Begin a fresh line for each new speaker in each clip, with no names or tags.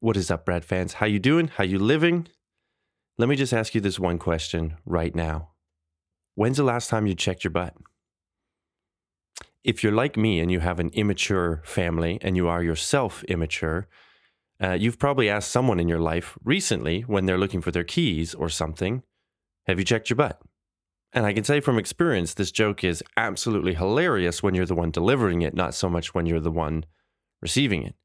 What is up, Brad fans? How you doing? How you living? Let me just ask you this one question right now. When's the last time you checked your butt? If you're like me and you have an immature family and you are yourself immature, uh, you've probably asked someone in your life recently when they're looking for their keys or something, Have you checked your butt? And I can say from experience, this joke is absolutely hilarious when you're the one delivering it, not so much when you're the one receiving it.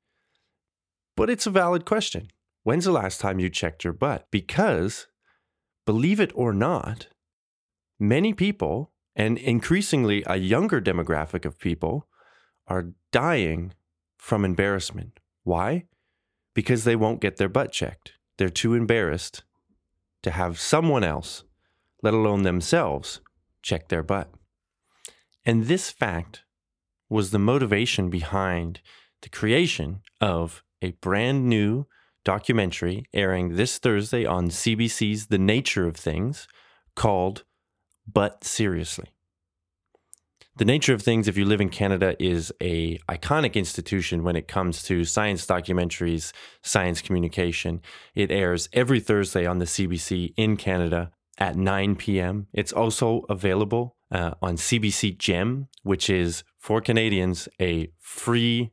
But it's a valid question. When's the last time you checked your butt? Because, believe it or not, many people, and increasingly a younger demographic of people, are dying from embarrassment. Why? Because they won't get their butt checked. They're too embarrassed to have someone else, let alone themselves, check their butt. And this fact was the motivation behind the creation of a brand new documentary airing this Thursday on CBC's The Nature of Things called Butt Seriously. The Nature of Things, if you live in Canada, is a iconic institution when it comes to science documentaries, science communication. It airs every Thursday on the CBC in Canada at 9 p.m. It's also available uh, on CBC Gem, which is for Canadians a free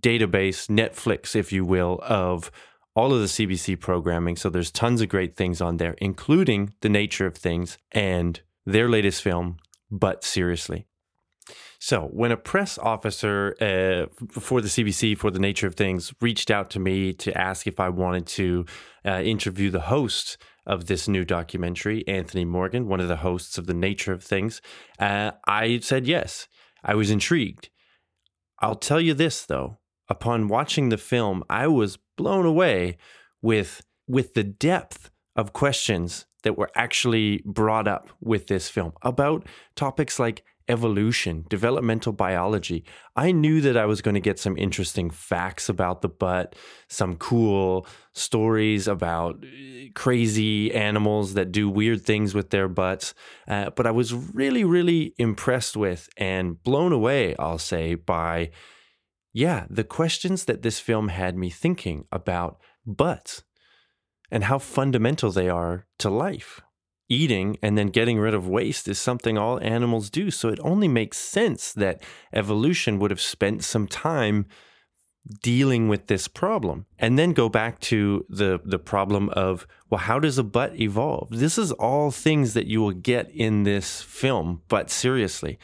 database, Netflix, if you will, of all of the CBC programming. So there's tons of great things on there, including The Nature of Things and their latest film, Butt Seriously. So, when a press officer uh, for the CBC, for the nature of things, reached out to me to ask if I wanted to uh, interview the host of this new documentary, Anthony Morgan, one of the hosts of the nature of things, uh, I said yes. I was intrigued. I'll tell you this, though upon watching the film, I was blown away with with the depth of questions that were actually brought up with this film about topics like evolution, developmental biology. I knew that I was going to get some interesting facts about the butt, some cool stories about uh, crazy animals that do weird things with their butts. Uh, but I was really, really impressed with and blown away, I'll say, by yeah, the questions that this film had me thinking about butts and how fundamental they are to life. Eating and then getting rid of waste is something all animals do. So it only makes sense that evolution would have spent some time dealing with this problem and then go back to the the problem of well how does a butt evolve this is all things that you will get in this film Butt Seriously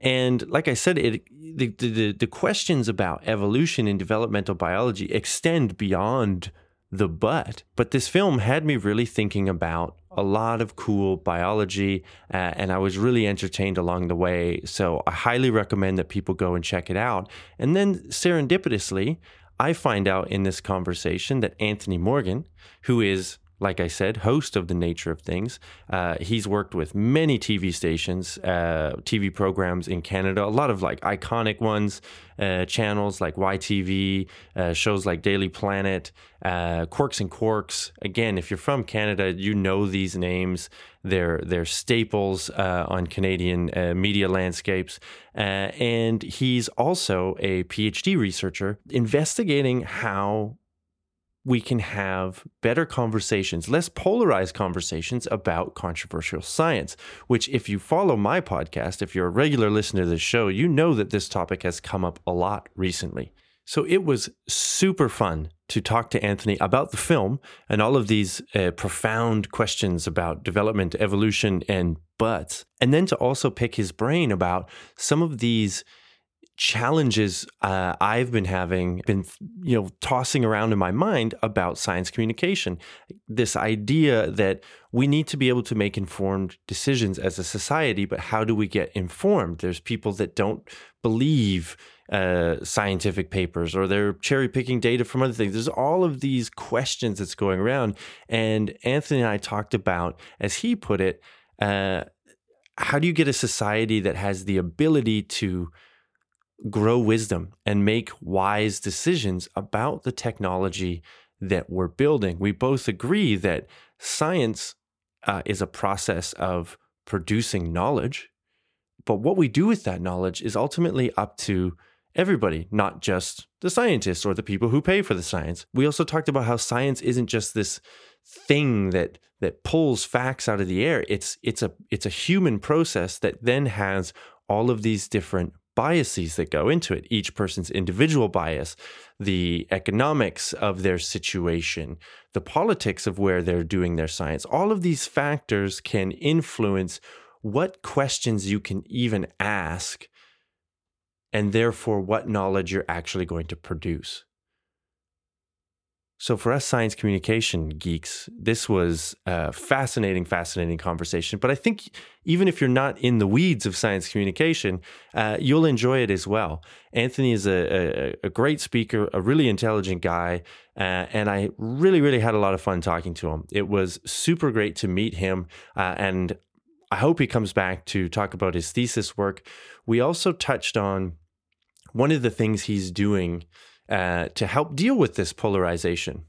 and like I said, it the, the, the questions about evolution and developmental biology extend beyond the butt. But this film had me really thinking about a lot of cool biology, uh, and I was really entertained along the way. So I highly recommend that people go and check it out. And then serendipitously, I find out in this conversation that Anthony Morgan, who is like I said, host of The Nature of Things. Uh, he's worked with many TV stations, uh, TV programs in Canada, a lot of like iconic ones, uh, channels like YTV, uh, shows like Daily Planet, uh, Quirks and Quarks. Again, if you're from Canada, you know these names. They're, they're staples uh, on Canadian media landscapes. and he's also a PhD researcher investigating how we can have better conversations, less polarized conversations about controversial science. Which, if you follow my podcast, if you're a regular listener to the show, you know that this topic has come up a lot recently. So it was super fun to talk to Anthony about the film and all of these uh, profound questions about development, evolution, and butts, and then to also pick his brain about some of these challenges uh, I've been having, been you know tossing around in my mind about science communication. This idea that we need to be able to make informed decisions as a society, but how do we get informed? There's people that don't believe uh, scientific papers or they're cherry picking data from other things. There's all of these questions that's going around, and Anthony and I talked about, as he put it. Uh, how do you get a society that has the ability to grow wisdom and make wise decisions about the technology that we're building. We both agree that science uh, is a process of producing knowledge, but what we do with that knowledge is ultimately up to everybody, not just the scientists or the people who pay for the science. We also talked about how science isn't just this thing that that pulls facts out of the air. It's it's a it's a human process that then has all of these different biases that go into it. Each person's individual bias, the economics of their situation, the politics of where they're doing their science. All of these factors can influence what questions you can even ask and therefore what knowledge you're actually going to produce. So, for us science communication geeks, this was a fascinating, fascinating conversation. But I think even if you're not in the weeds of science communication, uh, you'll enjoy it as well. Anthony is a, a, a great speaker, a really intelligent guy, uh, and I really, really had a lot of fun talking to him. It was super great to meet him, uh, and I hope he comes back to talk about his thesis work. We also touched on one of the things he's doing uh, to help deal with this polarization.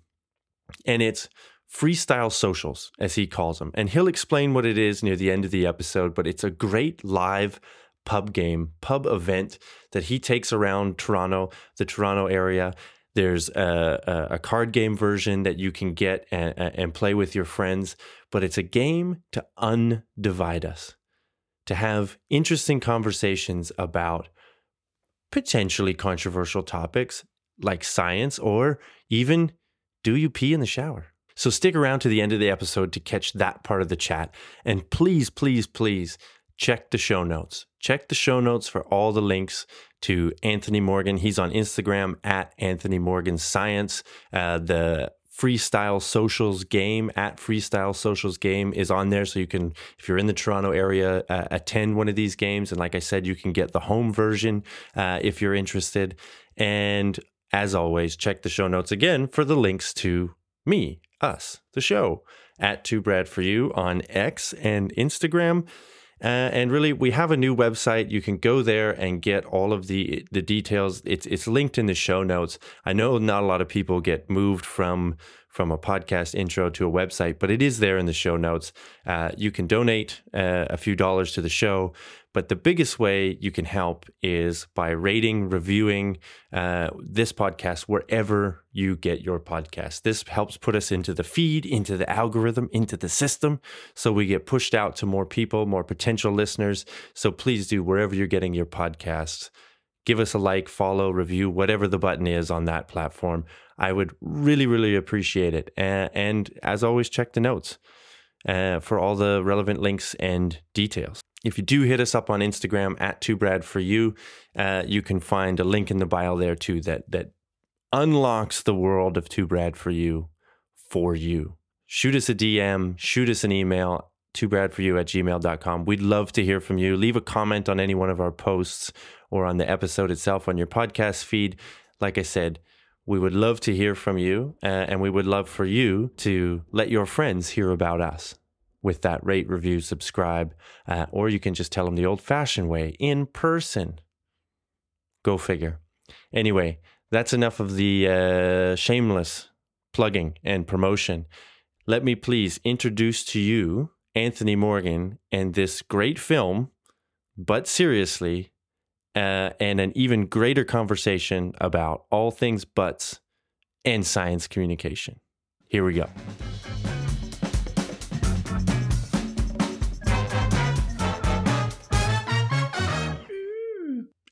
And it's freestyle socials, as he calls them. And he'll explain what it is near the end of the episode, but it's a great live pub game, pub event that he takes around Toronto, the Toronto area. There's a, a, card game version that you can get and, and play with your friends, but it's a game to undivide us, to have interesting conversations about potentially controversial topics like science or even do you pee in the shower? So stick around to the end of the episode to catch that part of the chat. And please, please, please check the show notes. Check the show notes for all the links to Anthony Morgan. He's on Instagram at Anthony Morgan Science. Uh, the Freestyle Socials game at Freestyle Socials game is on there. So you can, if you're in the Toronto area, uh, attend one of these games. And like I said, you can get the home version uh, if you're interested. And as always, check the show notes again for the links to me, us, the show at Two Brad for You on X and Instagram. Uh, and really, we have a new website. You can go there and get all of the the details. It's it's linked in the show notes. I know not a lot of people get moved from from a podcast intro to a website, but it is there in the show notes. Uh, you can donate uh, a few dollars to the show. But the biggest way you can help is by rating, reviewing uh, this podcast wherever you get your podcast. This helps put us into the feed, into the algorithm, into the system. So we get pushed out to more people, more potential listeners. So please do wherever you're getting your podcasts. Give us a like, follow, review, whatever the button is on that platform. I would really, really appreciate it. And, as always, check the notes uh, for all the relevant links and details. If you do hit us up on Instagram at two Brad for you, uh, you can find a link in the bio there too that that unlocks the world of two Brad for you for you. Shoot us a DM, shoot us an email, twobradforyou at gmail.com. We'd love to hear from you. Leave a comment on any one of our posts or on the episode itself on your podcast feed. Like I said, we would love to hear from you, uh, and we would love for you to let your friends hear about us with that rate, review, subscribe, uh, or you can just tell them the old fashioned way in person. Go figure. Anyway, that's enough of the uh, shameless plugging and promotion. Let me please introduce to you Anthony Morgan and this great film, Butt Seriously, uh, and an even greater conversation about all things butts and science communication. Here we go.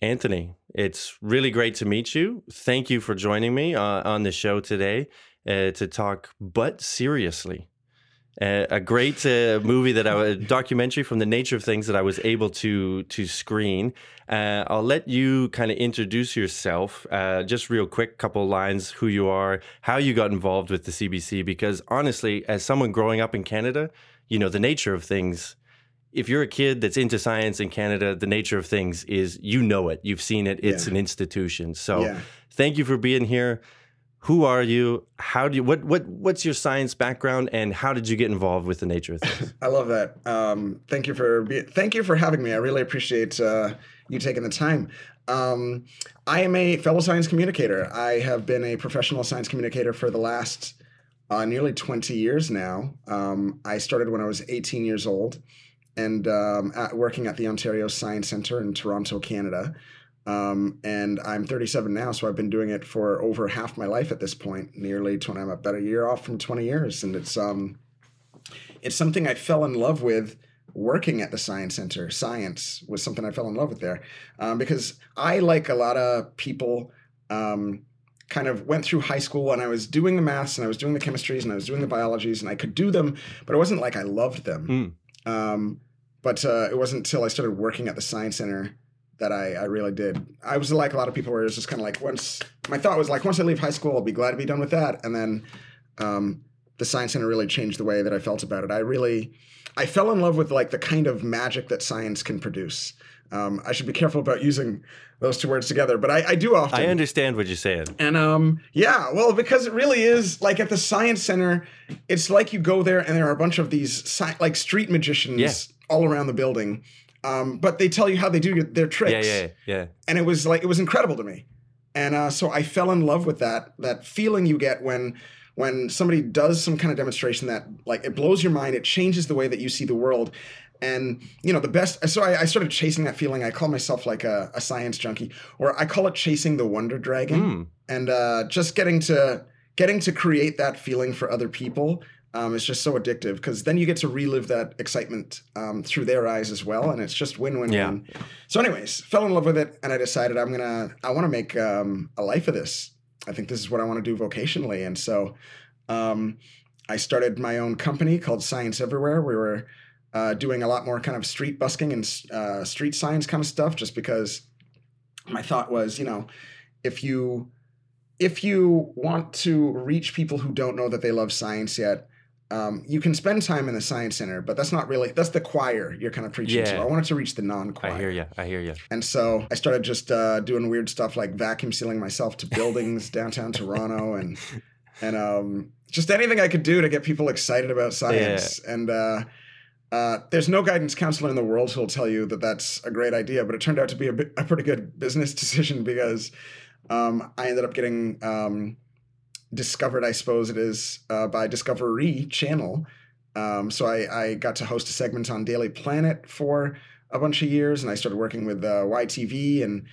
Anthony, it's really great to meet you. Thank you for joining me uh, on the show today uh, to talk Butt Seriously. Uh, a great uh, movie that I was documentary from the nature of things that I was able to to screen. Uh, I'll let you kind of introduce yourself, uh, just real quick, couple lines, who you are, how you got involved with the CBC. Because honestly, as someone growing up in Canada, you know the nature of things. If you're a kid that's into science in Canada, the nature of things is you know it, you've seen it, it's yeah. an institution. So, yeah. thank you for being here. Who are you? How do you what what what's your science background and how did you get involved with the nature of things?
I love that. Um, thank you for be, thank you for having me. I really appreciate uh, you taking the time. Um, i am a fellow science communicator. I have been a professional science communicator for the last uh, nearly 20 years now. Um, i started when i was 18 years old and um, at, working at the ontario science centre in toronto canada Um, and I'm 37 now, so I've been doing it for over half my life at this point, nearly 20. I'm about a year off from 20 years, and it's um, it's something I fell in love with working at the science center. Science was something I fell in love with there, um, because I like a lot of people. Um, kind of went through high school and I was doing the maths and I was doing the chemistries and I was doing the biologies and I could do them, but it wasn't like I loved them.
Mm.
Um, but uh, it wasn't until I started working at the science center that I, I really did. I was like a lot of people where it was just kind of like once my thought was like once I leave high school I'll be glad to be done with that and then um, the science center really changed the way that I felt about it. I really I fell in love with like the kind of magic that science can produce. Um, I should be careful about using those two words together, but I, I do often.
I understand what you're saying.
And um, yeah, well, because it really is like at the science center, it's like you go there and there are a bunch of these sci- like street magicians
Yeah.
All around the building. Um, but they tell you how they do their tricks.
Yeah, yeah, yeah.
And it was like it was incredible to me. And uh, so I fell in love with that that feeling you get when when somebody does some kind of demonstration that like it blows your mind, it changes the way that you see the world. And you know the best. So I, I started chasing that feeling. I call myself like a, a science junkie, or I call it chasing the wonder dragon
Mm.
and uh, just getting to getting to create that feeling for other people um, is just so addictive because then you get to relive that excitement um, through their eyes as well, and it's just win win
Yeah.
win. So, anyways, fell in love with it, and I decided I'm gonna I want to make um, a life of this. I think this is what I want to do vocationally, and so um, I started my own company called Science Everywhere. We were uh, doing a lot more kind of street busking and uh, street science kind of stuff, just because my thought was, you know, if you if you want to reach people who don't know that they love science yet, um, you can spend time in the science center, but that's not really that's the choir you're kind of preaching to. I wanted to reach the non-choir.
I hear you. I hear you.
And so I started just uh, doing weird stuff like vacuum sealing myself to buildings downtown Toronto and and um, just anything I could do to get people excited about science. And uh, uh, there's no guidance counselor in the world who'll tell you that that's a great idea, but it turned out to be a, bit, a pretty good business decision because um, I ended up getting um, discovered, I suppose it is, uh, by Discovery Channel. Um, so I, I got to host a segment on Daily Planet for a bunch of years, and I started working with uh, YTV and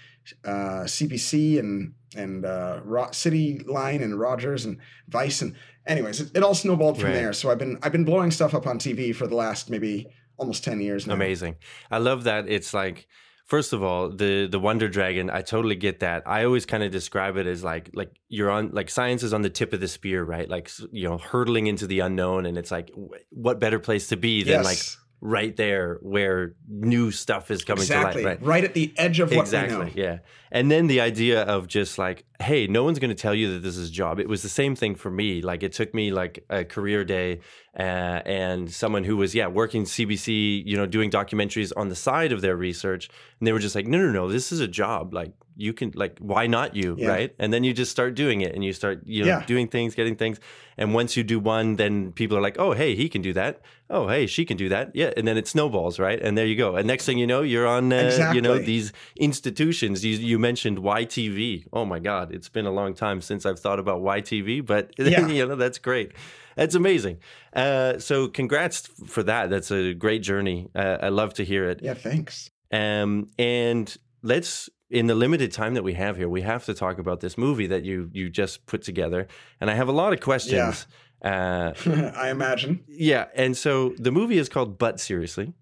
uh, CBC and and uh, City Line and Rogers and Vice and anyways, it, it all snowballed from
Right.
there. So I've been I've been blowing stuff up on TV for the last maybe almost ten years now.
Amazing. I love that it's like first of all, the the Wonder Dragon, I totally get that. I always kind of describe it as like like you're on like science is on the tip of the spear, right? Like you know, hurtling into the unknown and it's like wh- what better place to be than like
Yes,
right there where new stuff is coming
exactly.
to light, right?
right at the edge of what
exactly
we know.
yeah and then the idea of just like hey no one's going to tell you that this is a job it was the same thing for me like it took me like a career day uh, and someone who was yeah working cbc you know doing documentaries on the side of their research and they were just like no no no this is a job like you can like why not you
Yeah.
right? And then you just start doing it and you start you know
Yeah.
doing things getting things. And once you do one then people are like oh hey he can do that. Oh hey she can do that. Yeah and then it snowballs right? And there you go. And next thing you know you're on uh, you know these institutions. You, you mentioned YTV oh my god it's been a long time since I've thought about YTV but
Yeah.
you know that's great. That's amazing. Uh, so congrats for that. That's a great journey. Uh, I love to hear it.
Yeah, thanks.
um, and let's in the limited time that we have here, we have to talk about this movie that you you just put together. And I have a lot of questions. Uh,
I imagine.
yeah, and so the movie is called Butt Seriously.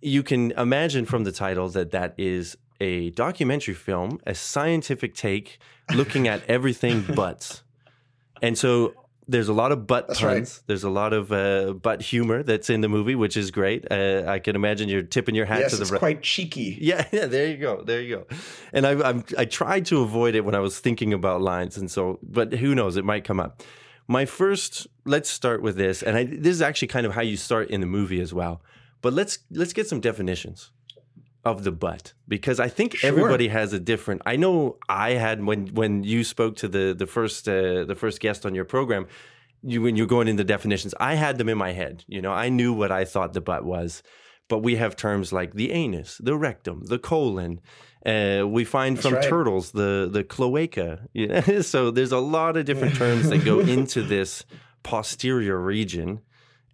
You can imagine from the title that that is a documentary film, a scientific take looking at everything butts. And so there's a lot of butt
That's
puns.
right.
There's a lot of uh, butt humor that's in the movie, which is great. Uh, I can imagine you're tipping your hat
yes,
to the
it's
right.
quite cheeky.
Yeah, yeah. There you go. There you go. And I, I'm, I tried to avoid it when I was thinking about lines, and so, but who knows? It might come up. My first. Let's start with this, and I, this is actually kind of how you start in the movie as well. But let's let's get some definitions of the butt because I think
Sure.
everybody has a different. I know I had when when you spoke to the the first uh, the first guest on your program. You, when you're going into definitions, I had them in my head. You know, I knew what I thought the butt was but we have terms like the anus, the rectum, the colon. Uh, we find
That's
from
right.
turtles the the cloaca. You know? so there's a lot of different terms that go into this posterior region.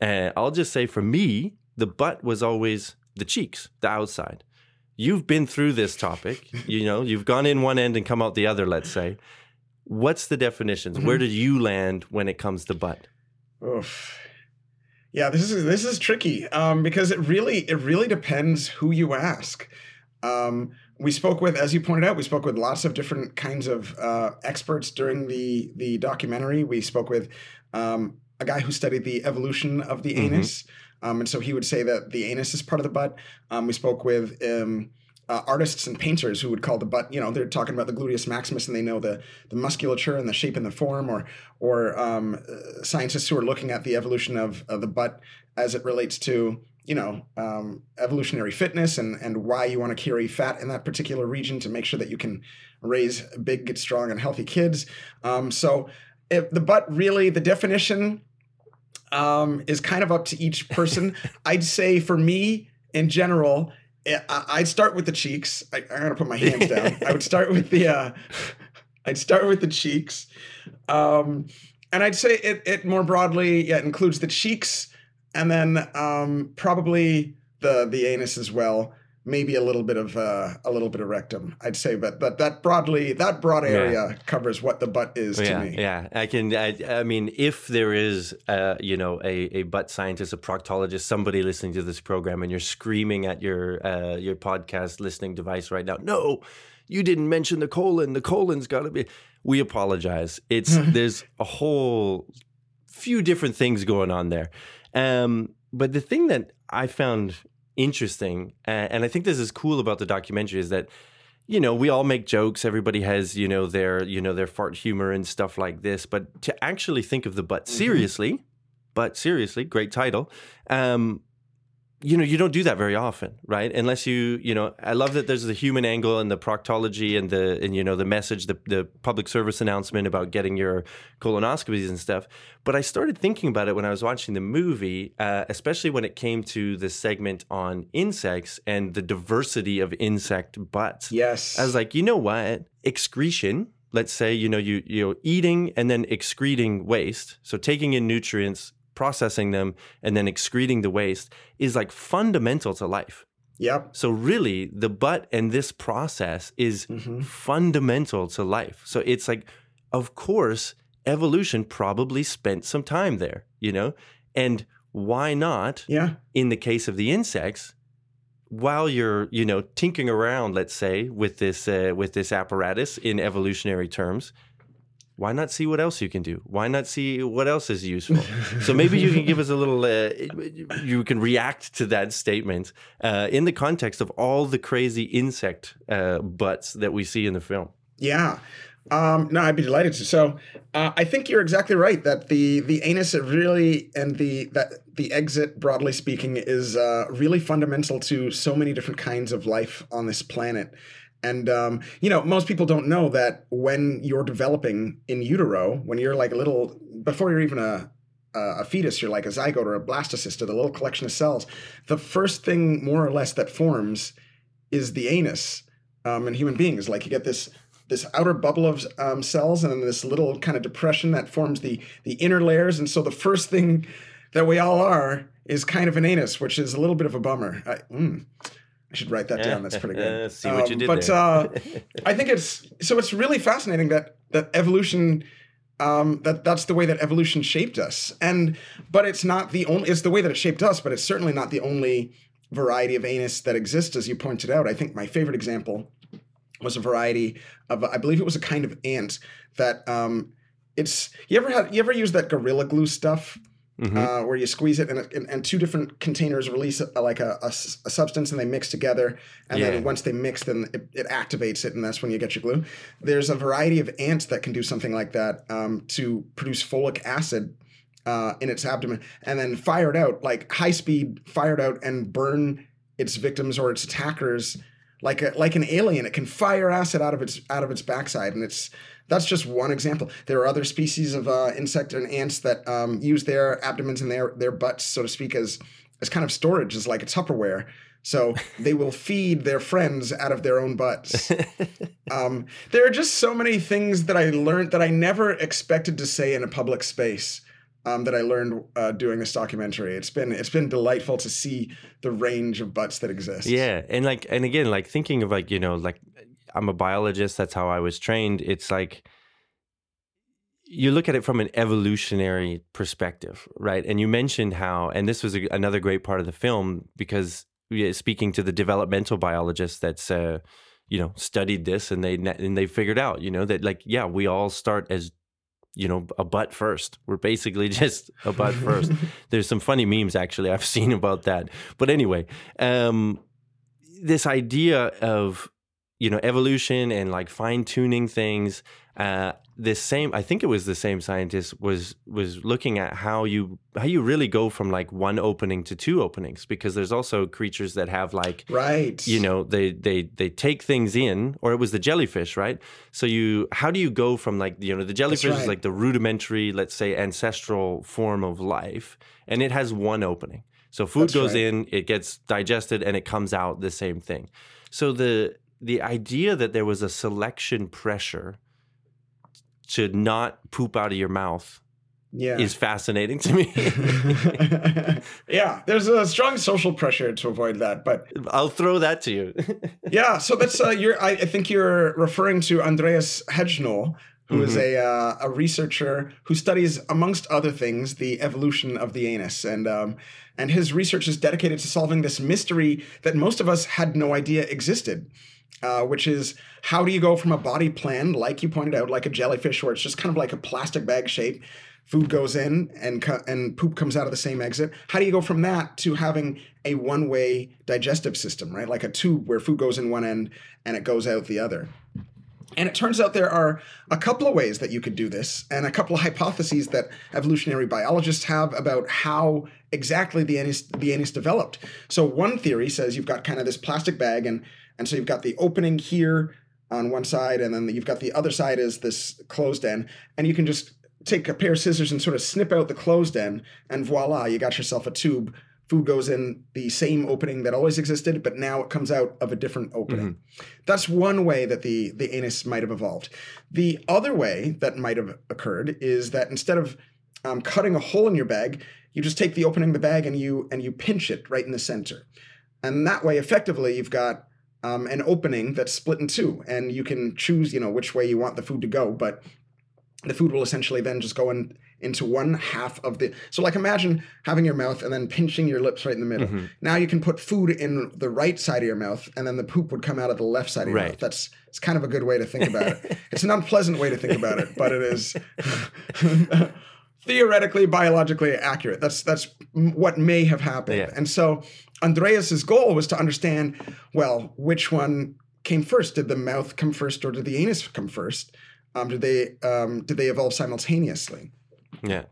Uh, I'll just say for me, the butt was always the cheeks, the outside. You've been through this topic. You know, you've gone in one end and come out the other. Let's say, what's the definitions? Where did you land when it comes to butt?
Oof. Yeah, this is this is tricky um, because it really it really depends who you ask. Um, we spoke with, as you pointed out, we spoke with lots of different kinds of uh, experts during the the documentary. We spoke with um, a guy who studied the evolution of the
Mhm.
anus, um, and so he would say that the anus is part of the butt. Um, we spoke with um, uh, artists and painters who would call the butt, you know, they're talking about the gluteus maximus and they know the the musculature and the shape and the form, or or um, uh, scientists who are looking at the evolution of, the butt as it relates to you know um, evolutionary fitness and and why you want to carry fat in that particular region to make sure that you can raise big, get strong, and healthy kids. Um, so if the butt really the definition um, is kind of up to each person. I'd say for me in general, I- I'd start with the cheeks. I, I'm gonna put my hands down. I would start with the. Uh, I'd start with the cheeks, um, and I'd say it. It more broadly, yeah, it includes the cheeks, and then um, probably the the anus as well. Maybe a little bit of uh, a little bit of rectum. I'd say, but but that broadly, that broad
Yeah.
area covers what the butt is to me.
yeah. I can. I, I mean, if there is, uh, you know, a, a butt scientist, a proctologist, somebody listening to this program, and you're screaming at your uh, your podcast listening device right now, no, you didn't mention the colon. The colon's got to be. We apologize. It's there's a whole few different things going on there. Um, but the thing that I found interesting, uh, and I think this is cool about the documentary, is that you know we all make jokes. Everybody has you know their you know their fart humor and stuff like this. But to actually think of the butt seriously, but seriously, great title. Um, you know, you don't do that very often, right? Unless you, you know, I love that there's the human angle and the proctology and the, and you know, the message, the, the public service announcement about getting your colonoscopies and stuff. But I started thinking about it when I was watching the movie, uh, especially when it came to the segment on insects and the diversity of insect butts.
Yes.
I was like, you know what? Excretion, let's say, you know, you you know, eating and then excreting waste. So taking in nutrients, processing them, and then excreting the waste is like fundamental to life.
yep.
So really, the butt and this process is
Mhm.
fundamental to life. So it's like, of course, evolution probably spent some time there, you know? And why not
Yeah.
in the case of the insects, while you're you know tinkering around, let's say with this uh, with this apparatus in evolutionary terms, why not see what else you can do? Why not see what else is useful? so maybe you can give us a little. Uh, you can react to that statement uh, in the context of all the crazy insect uh, butts that we see in the film.
Yeah. Um, no, I'd be delighted to. So, uh, I think you're exactly right that the the anus really and the that the exit, broadly speaking, is uh, really fundamental to so many different kinds of life on this planet. And um, you know, most people don't know that when you're developing in utero, when you're like a little before you're even a a fetus, you're like a zygote or a blastocyst, or the little collection of cells. The first thing, more or less, that forms is the anus um, in human beings. Like you get this this outer bubble of um, cells and then this little kind of depression that forms the the inner layers. And so the first thing that we all are is kind of an anus, which is a little bit of a bummer. I, mm, I should write that down. That's pretty good.
See what you
Um,
did
but
there.
uh, I think it's so it's really fascinating that that evolution um, that that's the way that evolution shaped us. And but it's not the only it's the way that it shaped us, but it's certainly not the only variety of anus that exists, as you pointed out. I think my favorite example was a variety of I believe it was a kind of ant that um, it's you ever had you ever use that gorilla glue stuff
Mhm.
uh, where you squeeze it and, and, and two different containers release a, like a substance and they mix together and
Yeah.
then once they mix then it, it activates it and that's when you get your glue there's a variety of ants that can do something like that um, to produce formic acid uh, in its abdomen and then fire it out like high speed fire it out and burn its victims or its attackers like a, like an alien it can fire acid out of its out of its backside and it's that's just one example. There are other species of uh, insect and ants that um, use their abdomens and their their butts, so to speak, as as kind of storage, as like a Tupperware. So they will feed their friends out of their own butts. Um, there are just so many things that I learned that I never expected to say in a public space. um, that I learned uh, doing this documentary. It's been it's been delightful to see the range of butts that exist.
Yeah, and like and again, like thinking of like you know like I'm a biologist. That's how I was trained. It's like you look at it from an evolutionary perspective, right? And you mentioned how, and this was a, another great part of the film because speaking to the developmental biologist that's uh, you know studied this and they and they figured out you know that like yeah we all start as you know a butt first we're basically just a butt first there's some funny memes actually i've seen about that but anyway um this idea of you know evolution and like fine tuning things uh, this same i think it was the same scientist was was looking at how you how you really go from like one opening to two openings because there's also creatures that have like
right
you know they they they take things in or it was the jellyfish right so you how do you go from like you know the jellyfish
right.
is like the rudimentary let's say ancestral form of life and it has one opening so food
That's
goes
right.
in it gets digested and it comes out the same thing so the the idea that there was a selection pressure to not poop out of your mouth
yeah
is fascinating to me.
yeah, there's a strong social pressure to avoid that, but
I'll throw that to you.
yeah. So that's uh, you're. I, I think you're referring to Andreas Hejnol, who is
Mm-hmm.
a uh, a researcher who studies, amongst other things, the evolution of the anus, and um, and his research is dedicated to solving this mystery that most of us had no idea existed. Uh, which is how do you go from a body plan, like you pointed out, like a jellyfish, where it's just kind of like a plastic bag shape, food goes in and co- and poop comes out of the same exit. How do you go from that to having a one-way digestive system, right? Like a tube where food goes in one end and it goes out the other. And it turns out there are a couple of ways that you could do this, and a couple of hypotheses that evolutionary biologists have about how exactly the anus, the anus developed. So one theory says you've got kind of this plastic bag, and and so you've got the opening here on one side, and then you've got the other side is this closed end, and you can just take a pair of scissors and sort of snip out the closed end, and voila, you got yourself a tube. Food goes in the same opening that always existed, but now it comes out of a different opening. That's one way that the the anus might have evolved. The other way that might have occurred is that instead of um, cutting a hole in your bag, you just take the opening of the bag and you and you pinch it right in the center, and that way, effectively, you've got um, an opening that's split in two, and you can choose, you know, which way you want the food to go, but the food will essentially then just go in into one half of the so like imagine having your mouth and then pinching your lips right in the middle
Mm-hmm.
now you can put food in the right side of your mouth and then the poop would come out of the left side of your
Right.
mouth that's it's kind of a good way to think about it it's an unpleasant way to think about it but it is theoretically biologically accurate that's that's what may have happened
Yeah.
and so andreas's goal was to understand well which one came first did the mouth come first or did the anus come first um, did they um, did they evolve simultaneously
yeah.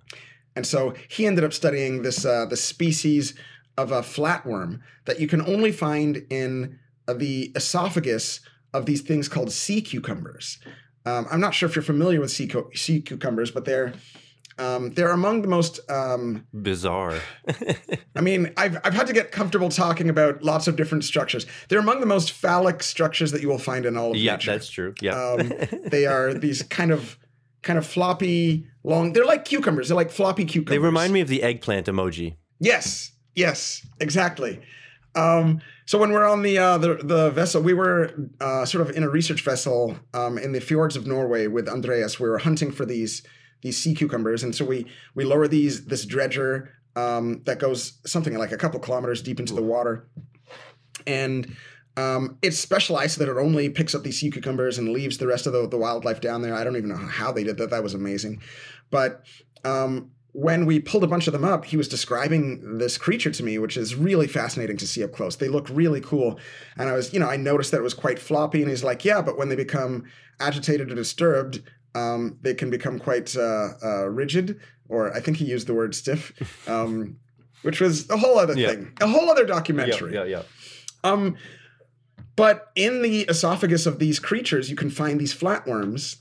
and so he ended up studying this uh, the species of a flatworm that you can only find in uh, the esophagus of these things called sea cucumbers. Um, I'm not sure if you're familiar with sea, cu- sea cucumbers, but they're um, they're among the most. Um,
Bizarre.
I mean, I've I've had to get comfortable talking about lots of different structures. They're among the most phallic structures that you will find in all of
yeah,
nature.
that's true. Yeah.
Um, they are these kind of kind of floppy, long. They're like cucumbers. They're like floppy cucumbers.
they remind me of the eggplant emoji.
Yes, yes, exactly. Um, so when we're on the uh, the, the vessel, we were uh, sort of in a research vessel um, in the fjords of Norway with Andreas. We were hunting for these these sea cucumbers, and so we we lower these this dredger um, that goes something like a couple kilometers deep into the water, and um, it's specialized so that it only picks up these sea cucumbers and leaves the rest of the, the wildlife down there. I don't even know how they did that. That was amazing, but um, when we pulled a bunch of them up, he was describing this creature to me, which is really fascinating to see up close. They look really cool. And I was, you know, I noticed that it was quite floppy. And he's like, yeah, but when they become agitated or disturbed, um, they can become quite uh, uh, rigid, or I think he used the word stiff, um, which was a whole other
Yeah.
thing, a whole other documentary.
yeah, yeah.
Um, but in the esophagus of these creatures, you can find these flatworms.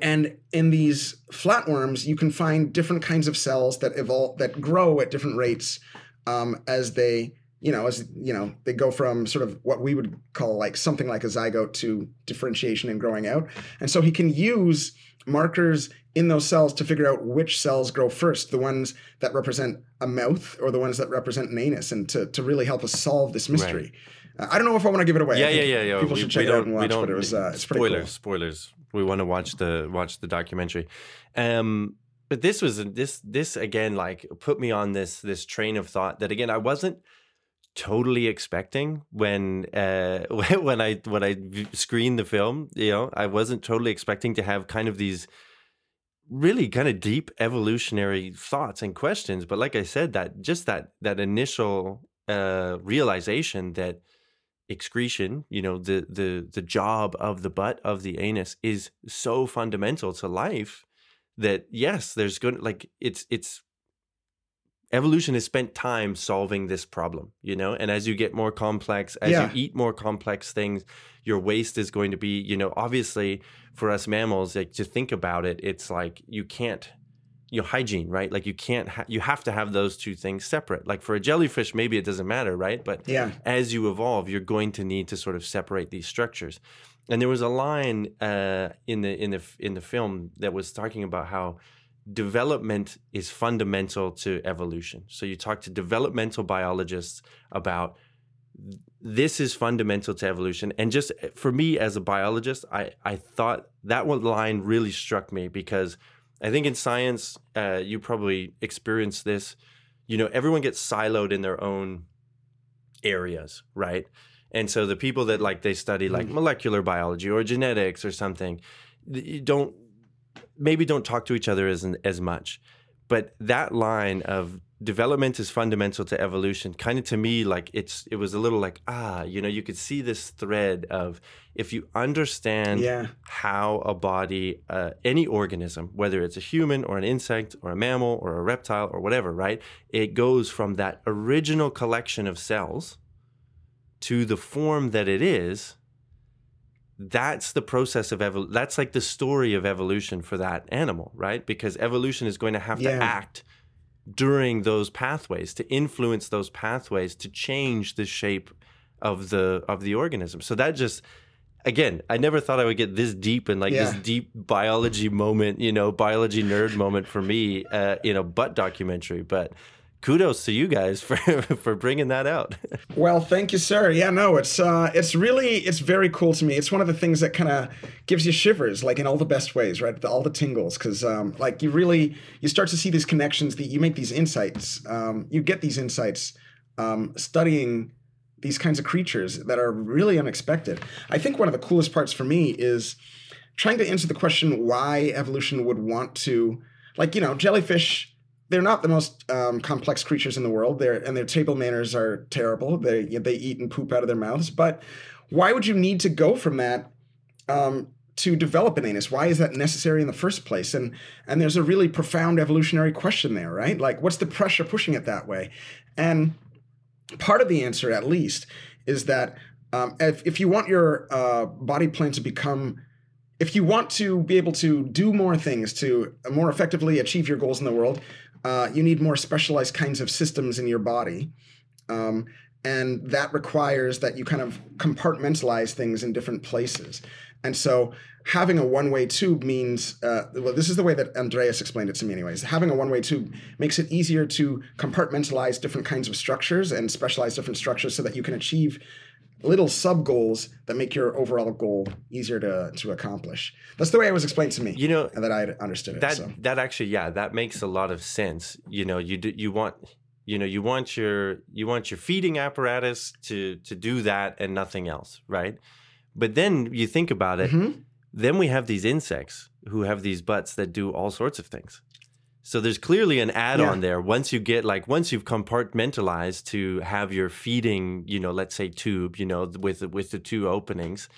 And in these flatworms, you can find different kinds of cells that evolve, that grow at different rates um, as they you know, as you know, they go from sort of what we would call like something like a zygote to differentiation and growing out. And so he can use markers in those cells to figure out which cells grow first, the ones that represent a mouth or the ones that represent an anus, and to, to really help us solve this mystery. Uh, I don't know if I want to give it away.
Yeah, yeah, yeah, yeah.
People
we,
should check it out and
we
watch,
don't,
but it was uh, it's
spoilers,
cool.
spoilers. We want to watch the watch the documentary. Um, but this was this this again like put me on this this train of thought that again I wasn't totally expecting when uh when I when I screened the film. You know, I wasn't totally expecting to have kind of these really kind of deep evolutionary thoughts and questions. But like I said, that just that that initial uh realization that excretion you know the the the job of the butt of the anus is so fundamental to life that yes there's good like it's it's evolution has spent time solving this problem you know and as you get more complex as
Yeah.
you eat more complex things your waste is going to be you know obviously for us mammals like to think about it it's like you can't you know, hygiene right like you can't ha- you have to have those two things separate like for a jellyfish maybe it doesn't matter right but
Yeah.
as you evolve, you're going to need to sort of separate these structures. And there was a line uh, in the in the in the film that was talking about how development is fundamental to evolution. So you talk to developmental biologists about this is fundamental to evolution. And just eh, for me as a biologist, I I thought that one line really struck me because I think in science, uh, you probably experience this. You know, everyone gets siloed in their own areas, right? And so the people that like they study like molecular biology or genetics or something, you don't maybe don't talk to each other as as much. But that line of development is fundamental to evolution kind of to me like it's it was a little like ah you know you could see this thread of if you understand
Yeah.
how a body uh, any organism whether it's a human or an insect or a mammal or a reptile or whatever right it goes from that original collection of cells to the form that it is that's the process of evolution that's like the story of evolution for that animal right? Because evolution is going to have
Yeah.
to act during those pathways to influence those pathways to change the shape of the of the organism. So that just again i never thought i would get this deep and like this deep biology moment you know biology nerd moment for me uh, in a butt documentary but kudos to you guys for for bringing that out
Well, thank you, sir. Yeah, no, it's uh, it's really it's very cool to me. It's one of the things that kind of gives you shivers, like in all the best ways, right? The, all the tingles, because um, like you really you start to see these connections. That you make these insights. Um, you get these insights um, studying these kinds of creatures that are really unexpected. I think one of the coolest parts for me is trying to answer the question why evolution would want to, like you know, jellyfish they're not the most um, complex creatures in the world. They're and their table manners are terrible. They they eat and poop out of their mouths. But why would you need to go from that um, to develop an anus? Why is that necessary in the first place? And and there's a really profound evolutionary question there, right? Like, what's the pressure pushing it that way? And part of the answer, at least, is that um, if if you want your uh, body plan to become if you want to be able to do more things to more effectively achieve your goals in the world, uh, you need more specialized kinds of systems in your body. Um, and that requires that you kind of compartmentalize things in different places. And so having a one way tube means, uh, well, this is the way that Andreas explained it to me, anyways. Having a one way tube makes it easier to compartmentalize different kinds of structures and specialize different structures so that you can achieve little sub goals that make your overall goal easier to, to accomplish. That's the way it was explained to me
you know
and that I understood it.
that
so.
that actually yeah that makes a lot of sense you know you do you want you know you want your you want your feeding apparatus to to do that and nothing else right but then you think about it
Mhm.
then we have these insects who have these butts that do all sorts of things so there's clearly an add-on
Yeah.
there once you get like once you've compartmentalized to have your feeding you know let's say tube you know with with the two openings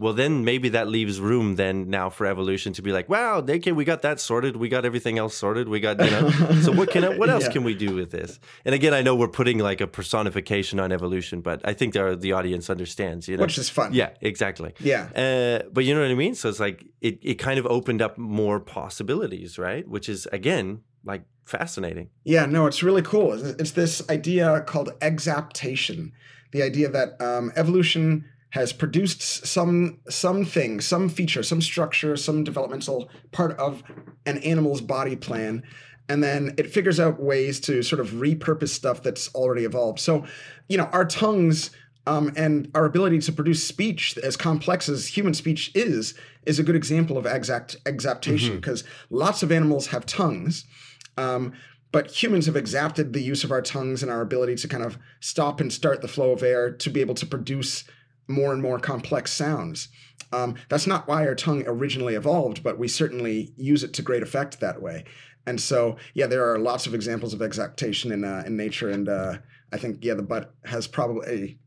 well then maybe that leaves room then now for evolution to be like wow okay we got that sorted we got everything else sorted we got you know so what can what else
Yeah.
can we do with this and again i know we're putting like a personification on evolution but i think the, the audience understands you know
Which is fun.
yeah exactly
Yeah.
uh, but you know what I mean? So it's like it, it kind of opened up more possibilities, right? Which is again like fascinating.
Yeah, no, it's really cool. It's, it's this idea called exaptation. The idea that um, evolution has produced some something, some feature, some structure, some developmental part of an animal's body plan, and then it figures out ways to sort of repurpose stuff that's already evolved. So, you know, our tongues um, and our ability to produce speech as complex as human speech is is a good example of exact exaptation because lots of animals have tongues. Um, but humans have exapted the use of our tongues and our ability to kind of stop and start the flow of air to be able to produce more and more complex sounds. Um, that's not why our tongue originally evolved, but we certainly use it to great effect that way. And so, yeah, there are lots of examples of exaptation in uh, in nature, and uh, I think yeah, the butt has probably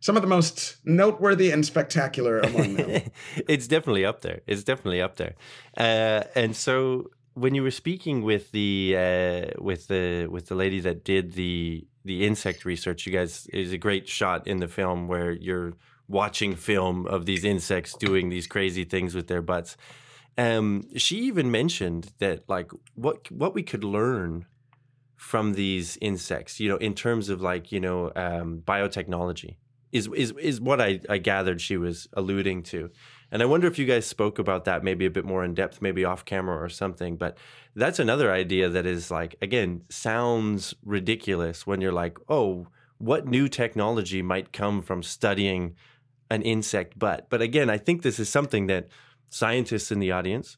some of the most noteworthy and spectacular among them.
it's definitely up there. It's definitely up there. Uh, and so when you were speaking with the uh, with the with the lady that did the the insect research, you guys is a great shot in the film where you're watching film of these insects doing these crazy things with their butts. Um, she even mentioned that like what what we could learn from these insects, you know, in terms of like you know um, biotechnology is is is what I, I gathered she was alluding to. And I wonder if you guys spoke about that maybe a bit more in depth, maybe off camera or something. But that's another idea that is like, again, sounds ridiculous when you're like, oh, what new technology might come from studying an insect butt? But again, I think this is something that scientists in the audience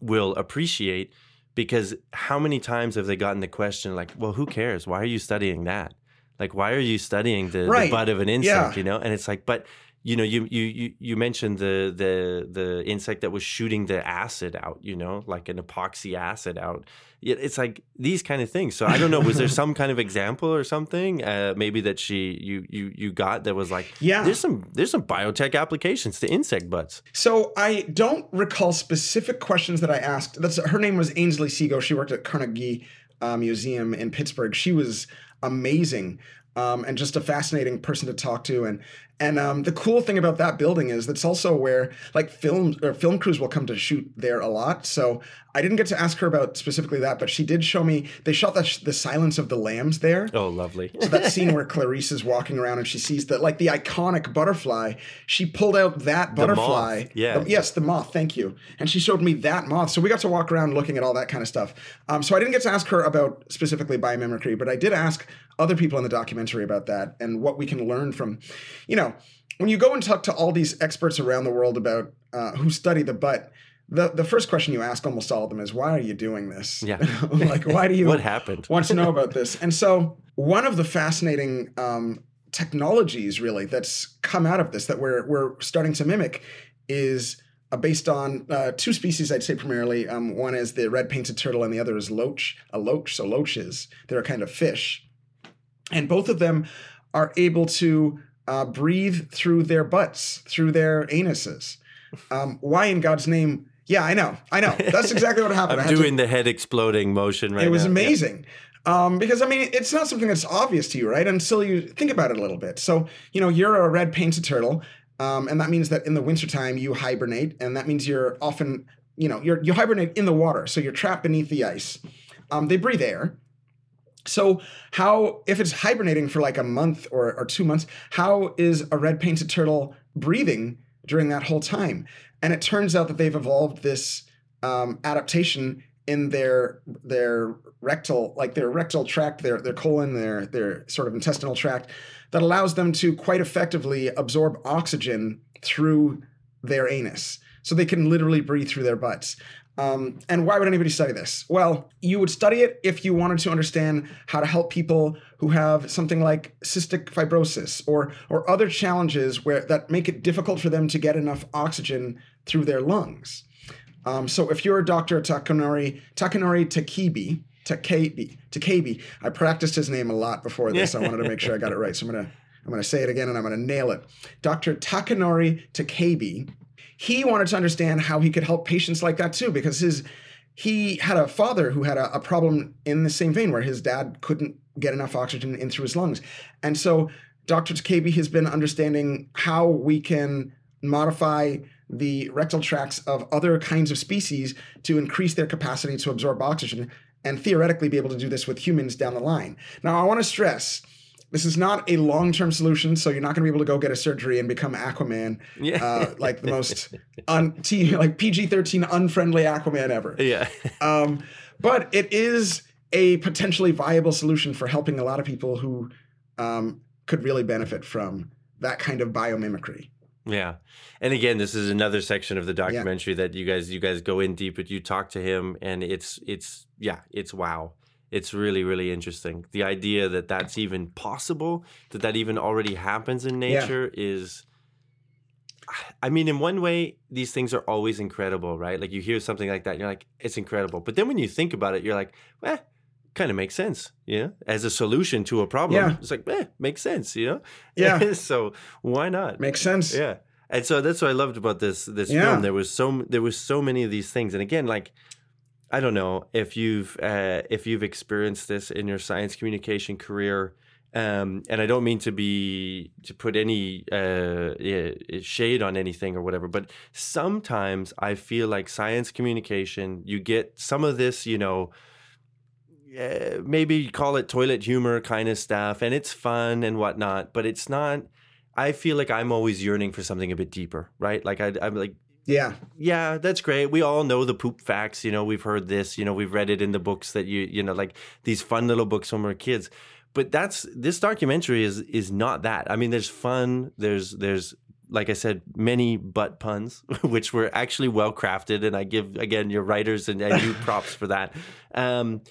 will appreciate because how many times have they gotten the question like, well, who cares? Why are you studying that? Like, why are you studying the,
Right.
the butt of an insect?
Yeah.
You know, and it's like, but you know, you you you mentioned the the the insect that was shooting the acid out. You know, like an epoxy acid out. It's like these kind of things. So I don't know. Was there some kind of example or something? Uh, maybe that she you you you got that was like,
Yeah.
there's some there's some biotech applications to insect butts.
So I don't recall specific questions that I asked. That's her name was Ainsley Seago. She worked at Carnegie uh, Museum in Pittsburgh. She was amazing um, and just a fascinating person to talk to. And and um, the cool thing about that building is that's also where like film or film crews will come to shoot there a lot. So I didn't get to ask her about specifically that, but she did show me they shot the, the Silence of the Lambs there.
Oh, lovely.
So that scene where Clarice is walking around and she sees the like the iconic butterfly. She pulled out that butterfly.
moth, yeah.
The- yes, the moth. Thank you. And she showed me that moth. So we got to walk around looking at all that kind of stuff. Um, so I didn't get to ask her about specifically biomimicry, but I did ask other people in the documentary about that and what we can learn from, you know, when you go and talk to all these experts around the world about uh, who study the butt. The, the first question you ask almost all of them is why are you doing this?
Yeah.
like why do you
what happened?
want to know about this. And so, one of the fascinating um, technologies, really, that's come out of this that we're we're starting to mimic, is uh, based on uh, two species. I'd say primarily. Um, one is the red painted turtle, and the other is loach. A loach. So loaches, they're a kind of fish, and both of them are able to uh, breathe through their butts, through their anuses. Um, why in God's name? Yeah, I know, I know. That's exactly what happened.
I'm
had to-
doing the head exploding motion right
it was
now. Yeah.
amazing. Um, because I mean, it's not something that's obvious to you, right? Until you think about it a little bit. So, you know, you're a red painted turtle, um, and that means that in the wintertime you hibernate, and that means you're often, you know, you're you hibernate in the water, so you're trapped beneath the ice. Um, they breathe air. So, how if it's hibernating for like a month or, or two months, how is a red painted turtle breathing during that whole time? And it turns out that they've evolved this um, adaptation in their their rectal, like their rectal tract, their their colon, their their sort of intestinal tract, that allows them to quite effectively absorb oxygen through their anus, so they can literally breathe through their butts. Um, and why would anybody study this? Well, you would study it if you wanted to understand how to help people who have something like cystic fibrosis or or other challenges where that make it difficult for them to get enough oxygen through their lungs. Um, so if you're Dr. Takanori Takanori Takibi, Takebe, Takebe, I practiced his name a lot before this. I wanted to make sure I got it right. So I'm gonna I'm gonna say it again and I'm gonna nail it. Dr. Takanori Takebe, he wanted to understand how he could help patients like that too, because his he had a father who had a, a problem in the same vein where his dad couldn't get enough oxygen in through his lungs. And so Dr. Takebe has been understanding how we can modify the rectal tracts of other kinds of species to increase their capacity to absorb oxygen and theoretically be able to do this with humans down the line. Now, I want to stress this is not a long-term solution, so you're not going to be able to go get a surgery and become Aquaman,
Yeah.
uh, like the most un- T- like PG-13 unfriendly Aquaman ever.
yeah.
Um, but it is a potentially viable solution for helping a lot of people who um, could really benefit from that kind of biomimicry.
Yeah. And again, this is another section of the documentary that you guys you guys go in deep but you talk to him and it's it's yeah, it's wow. It's really really interesting. The idea that that's even possible, that that even already happens in
Yeah.
nature is I mean, in one way, these things are always incredible, right? Like you hear something like that, you're like, it's incredible. But then when you think about it, you're like, eh, kind of makes sense, you know, as a solution to a problem.
Yeah.
It's like, eh, makes sense, you know?
Yeah.
so why not?
Makes sense.
Yeah. And so that's what I loved about this this
Yeah.
film. There was so there was so many of these things. And again, like I don't know if you've uh, if you've experienced this in your science communication career. Um, and I don't mean to be to put any uh, shade on anything or whatever, but sometimes I feel like science communication, you get some of this, you know, maybe call it toilet humor kind of stuff, and it's fun and whatnot, but it's not. I feel like I'm always yearning for something a bit deeper, right? Like I, I'm like,
Yeah.
yeah, that's great. We all know the poop facts. You know, we've heard this. You know, we've read it in the books that you, you know, like these fun little books when we're kids. But that's this documentary is is not that. I mean, there's fun. There's there's like I said, many butt puns, which were actually well crafted, and I give again your writers and, and you props for that. Um,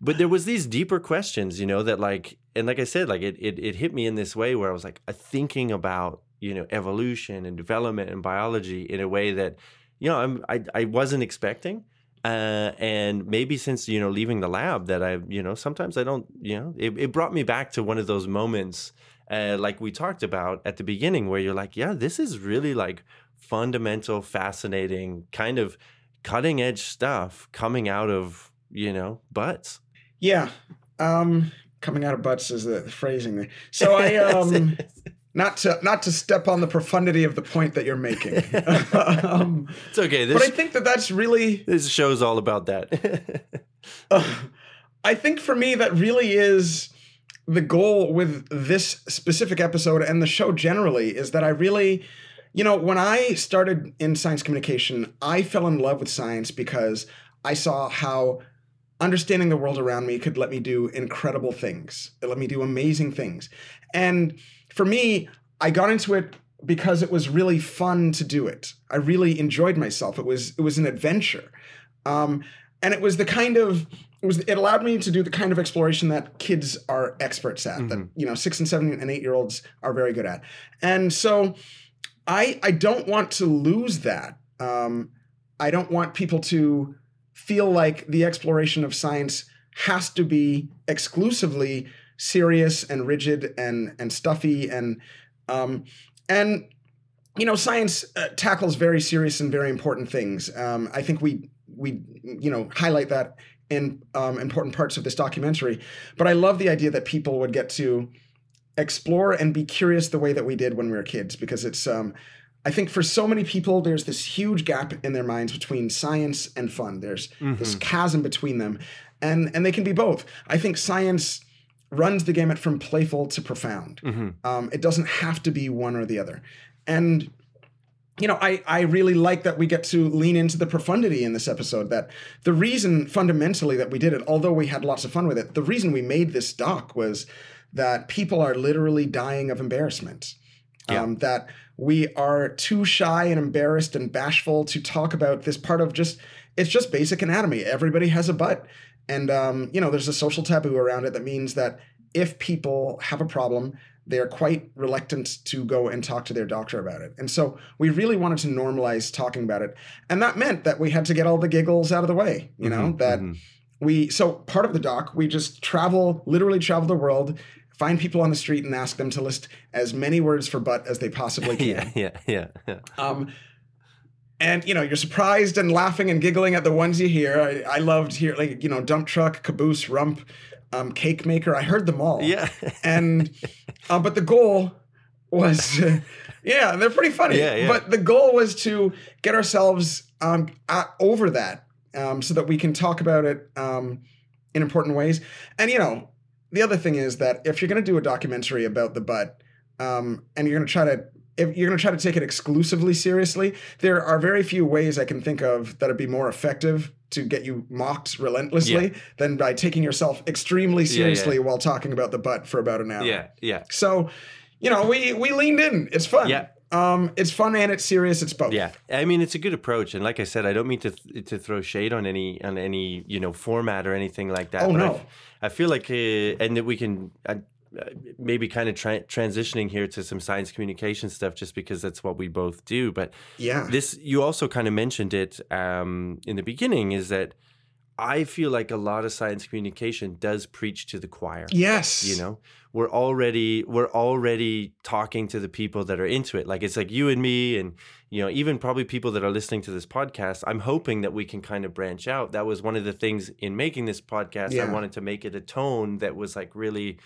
but there was these deeper questions, you know, that like, and like I said, like it it, it hit me in this way where I was like thinking about you know evolution and development and biology in a way that you know I'm, I I wasn't expecting. Uh, and maybe since you know leaving the lab that I you know sometimes I don't you know it, it brought me back to one of those moments uh, like we talked about at the beginning where you're like yeah this is really like fundamental fascinating kind of cutting edge stuff coming out of you know butts
Yeah. Um, coming out of butts is the phrasing there. So I um. Not to not to step on the profundity of the point that you're making. um,
it's okay
but I think that that's really
this show's all about that
Uh, I think for me, that really is the goal with this specific episode and the show generally is that I really, you know, when I started in science communication, I fell in love with science because I saw how understanding the world around me could let me do incredible things. It let me do amazing things. And for me, I got into it because it was really fun to do it. I really enjoyed myself. It was it was an adventure. Um, and it was the kind of it was it allowed me to do the kind of exploration that kids are experts at that you know six and seven and eight year olds are very good at and so i i don't want to lose that um i don't want people to feel like the exploration of science has to be exclusively serious and rigid and and stuffy and um and you know science uh, tackles very serious and very important things. Um i think we we you know highlight that in um, important parts of this documentary but i love the idea that people would get to explore and be curious the way that we did when we were kids because it's um i think for so many people there's this huge gap in their minds between science and fun. There's this chasm between them and and they can be both. I think science runs the gamut from playful to profound
Mhm.
um, it doesn't have to be one or the other and you know, I, I really like that we get to lean into the profundity in this episode. That the reason fundamentally that we did it, although we had lots of fun with it, the reason we made this doc was that people are literally dying of embarrassment.
Yeah.
Um, that we are too shy and embarrassed and bashful to talk about this part of just, it's just basic anatomy. Everybody has a butt. And, um, you know, there's a social taboo around it that means that if people have a problem, they're quite reluctant to go and talk to their doctor about it. And so we really wanted to normalize talking about it. And that meant that we had to get all the giggles out of the way, you know,
Mhm,
that
mhm.
we, so part of the doc, we just travel, literally travel the world, find people on the street and ask them to list as many words for butt as they possibly can.
yeah yeah yeah yeah
Um, and you know, you're surprised and laughing and giggling at the ones you hear. I, I loved here, like you know, dump truck, caboose, rump, um, cake maker. I heard them all.
yeah
And uh, but the goal was, yeah, they're pretty funny.
Yeah, yeah.
But the goal was to get ourselves um, at, over that, um, so that we can talk about it. Um, in important ways. And you know, the other thing is that if you're going to do a documentary about the butt, um, and you're going to try to if you're going to try to take it exclusively seriously, there are very few ways I can think of that'd be more effective to get you mocked relentlessly
Yeah.
than by taking yourself extremely
Yeah, yeah.
seriously while talking about the butt for about an hour.
Yeah, yeah,
So, you know, we we leaned in. It's fun.
Yeah.
Um, it's fun and it's serious. It's both.
yeah. I mean, it's a good approach, and like I said, I don't mean to to throw shade on any on any you know format or anything like that.
Oh,
I
no.
f- I, feel like, uh, and that we can. Maybe kind of tra- transitioning here to some science communication stuff just because that's what we both do but
Yeah.
this you also kind of mentioned it um, in the beginning is that i feel like a lot of science communication does preach to the choir
yes.
you know we're already we're already talking to the people that are into it like it's like you and me and you know even probably people that are listening to this podcast i'm hoping that we can kind of branch out that was one of the things in making this podcast i wanted to make it a tone that was like really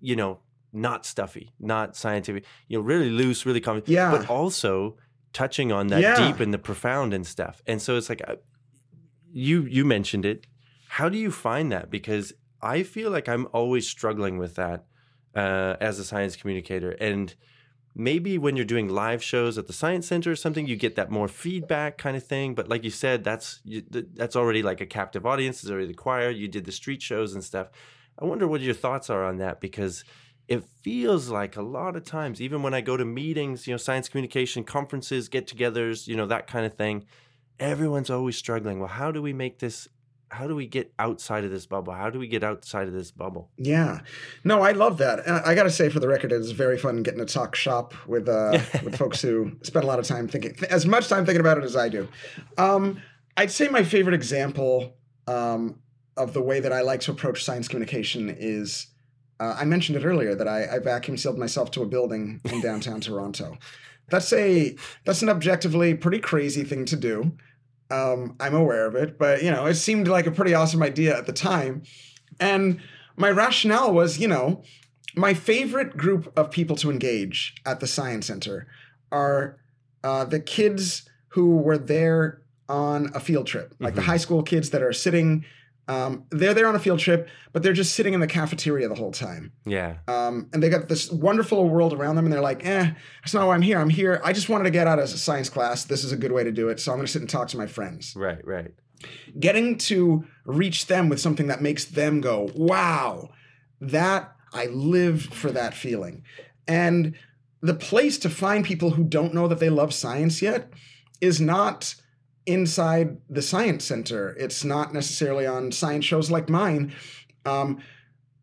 you know not stuffy not scientific you know really loose really common
Yeah.
but also touching on that
Yeah.
deep and the profound and stuff. And so it's like uh, you you mentioned it. How do you find that? Because i feel like i'm always struggling with that uh, as a science communicator. And maybe when you're doing live shows at the science center or something you get that more feedback kind of thing. But like you said that's you, that's already like a captive audience it's already the choir you did the street shows and stuff i wonder what your thoughts are on that because it feels like a lot of times even when i go to meetings you know science communication conferences get-togethers you know that kind of thing everyone's always struggling well how do we make this how do we get outside of this bubble how do we get outside of this bubble
Yeah, no, I love that. And I got to say, for the record, it's very fun getting to talk shop with uh, with folks who spend a lot of time thinking, th- as much time thinking about it as I do. Um, I'd say my favorite example um, of the way that I like to approach science communication is uh, I mentioned it earlier that I, I vacuum sealed myself to a building in downtown Toronto. That's a that's an objectively pretty crazy thing to do. Um, I'm aware of it, but you know, it seemed like a pretty awesome idea at the time. And my rationale was, you know, my favorite group of people to engage at the Science Center are uh, the kids who were there on a field trip, like the
Mhm.
high school kids that are sitting. Um, they're there on a field trip, but they're just sitting in the cafeteria the whole time.
yeah
Um, and they got this wonderful world around them, and they're like, eh, that's not why I'm here. I'm here. I just wanted to get out of a science class. This is a good way to do it. So I'm going to sit and talk to my friends
right right
getting to reach them with something that makes them go, wow, that I live for that feeling. And the place to find people who don't know that they love science yet is not inside the science center. It's not necessarily on science shows like mine. Um,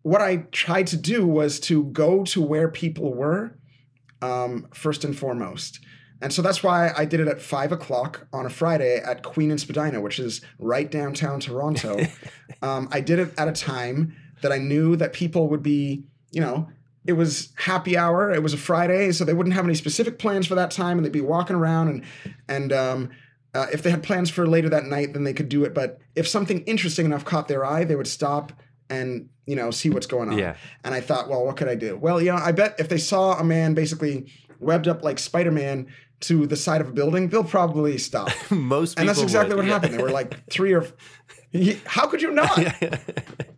what I tried to do was to go to where people were um, first and foremost. And so that's why I did it at five o'clock on a Friday at Queen and Spadina, which is right downtown Toronto. um, I did it at a time that I knew that people would be, you know, it was happy hour. It was a Friday, so they wouldn't have any specific plans for that time, and they'd be walking around. And and um, uh, if they had plans for later that night, then they could do it. But if something interesting enough caught their eye, they would stop and you know see what's going on.
Yeah.
And I thought, well, what could I do? Well, you know, I bet if they saw a man basically webbed up like Spider Man to the side of a building, they'll probably stop.
most people
and that's exactly
would,
what
yeah.
happened. There were like three or how could you not?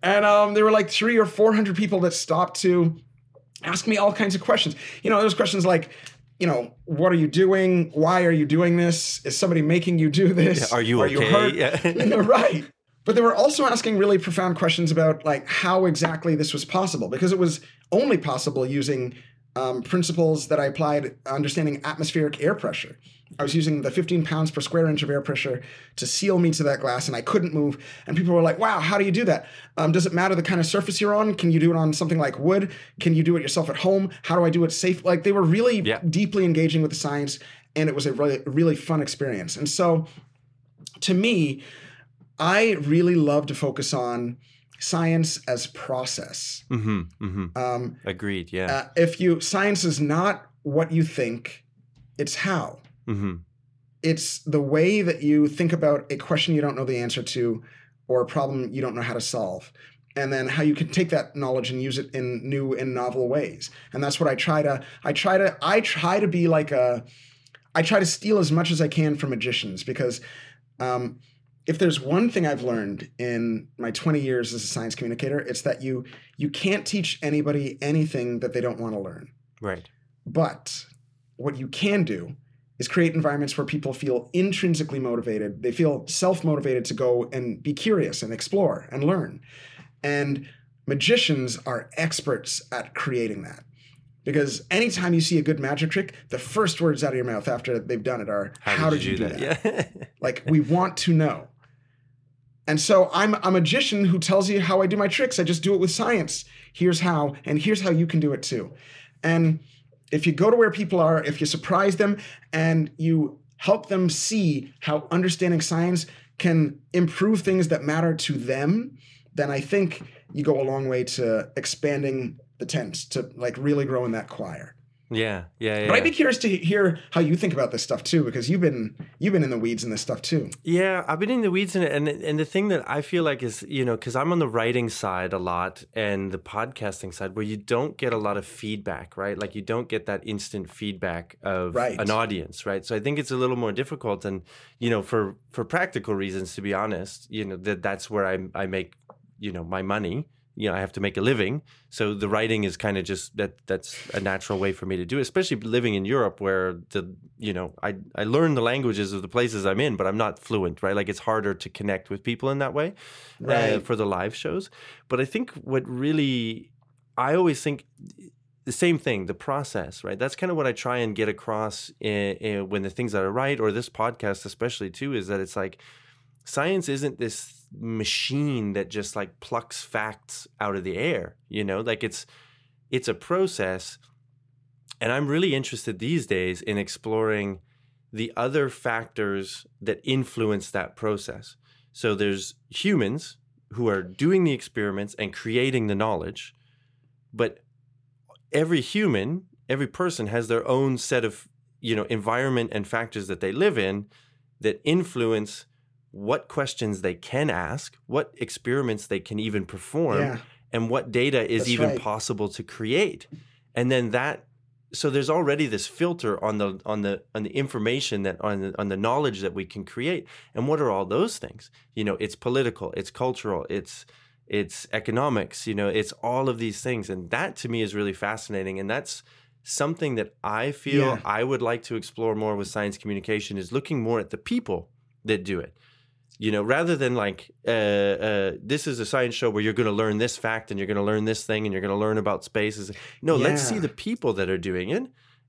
And um, there were like three or four hundred people that stopped to ask me all kinds of questions. You know, there was questions like, you know, what are you doing? Why are you doing this? Is somebody making you do this?
are you
are
okay
You hurt?
Yeah.
right. But they were also asking really profound questions about like how exactly this was possible because it was only possible using um, principles that I applied understanding atmospheric air pressure. I was using the 15 pounds per square inch of air pressure to seal me to that glass, and I couldn't move. And people were like, "Wow, how do you do that? Um, does it matter the kind of surface you're on? Can you do it on something like wood? Can you do it yourself at home? How do I do it safe?" Like they were really
Yeah.
deeply engaging with the science, and it was a really really fun experience. And so, to me, I really love to focus on science as process.
hmm hmm
Um,
Agreed. Yeah.
uh, if you science is not what you think, it's how.
hmm
It's the way that you think about a question you don't know the answer to, or a problem you don't know how to solve, and then how you can take that knowledge and use it in new and novel ways. And that's what I try to. I try to. I try to be like a. I try to steal as much as I can from magicians because. Um, if there's one thing I've learned in my 20 years as a science communicator, it's that you you can't teach anybody anything that they don't want to learn.
Right.
But what you can do is create environments where people feel intrinsically motivated. They feel self-motivated to go and be curious and explore and learn. And magicians are experts at creating that. Because anytime you see a good magic trick, the first words out of your mouth after they've done it are, "How, did, you do that?"
Yeah.
Like we want to know. And so I'm a magician who tells you how I do my tricks. I just do it with science. Here's how, and here's how you can do it too. And if you go to where people are, if you surprise them and you help them see how understanding science can improve things that matter to them, then I think you go a long way to expanding the tent, to like really growing that choir.
Yeah. Yeah. Yeah.
But I'd be curious to hear how you think about this stuff too, because you've been you've been in the weeds in this stuff too.
Yeah, I've been in the weeds in it, and and the thing that I feel like is you know because I'm on the writing side a lot and the podcasting side where you don't get a lot of feedback, right? Like you don't get that instant feedback of
Right.
an audience, right? So I think it's a little more difficult, and you know for for practical reasons, to be honest, you know that that's where I I make you know my money. You know, I have to make a living, so the writing is kind of just that. That's a natural way for me to do it, especially living in Europe, where the you know I I learn the languages of the places I'm in, but I'm not fluent, right? Like it's harder to connect with people in that way uh, for the live shows. But I think what really I always think the same thing, the process, right? That's kind of what I try and get across in, in, when the things that I write or this podcast, especially too, is that it's like science isn't this machine that just like plucks facts out of the air, you know? Like it's it's a process and I'm really interested these days in exploring the other factors that influence that process. So there's humans who are doing the experiments and creating the knowledge, but every human, every person has their own set of, you know, environment and factors that they live in that influence what questions they can ask, what experiments they can even perform,
Yeah.
and what data is
That's
even
right.
possible to create. And then that so there's already this filter on the on the on the information that on the, on the knowledge that we can create. And what are all those things? You know, it's political, it's cultural, it's it's economics, you know, it's all of these things and that to me is really fascinating and that's something that I feel
Yeah.
I would like to explore more with science communication is looking more at the people that do it you know rather than like uh, uh, this is a science show where you're going to learn this fact and you're going to learn this thing and you're going to learn about spaces no let's see the people that are doing it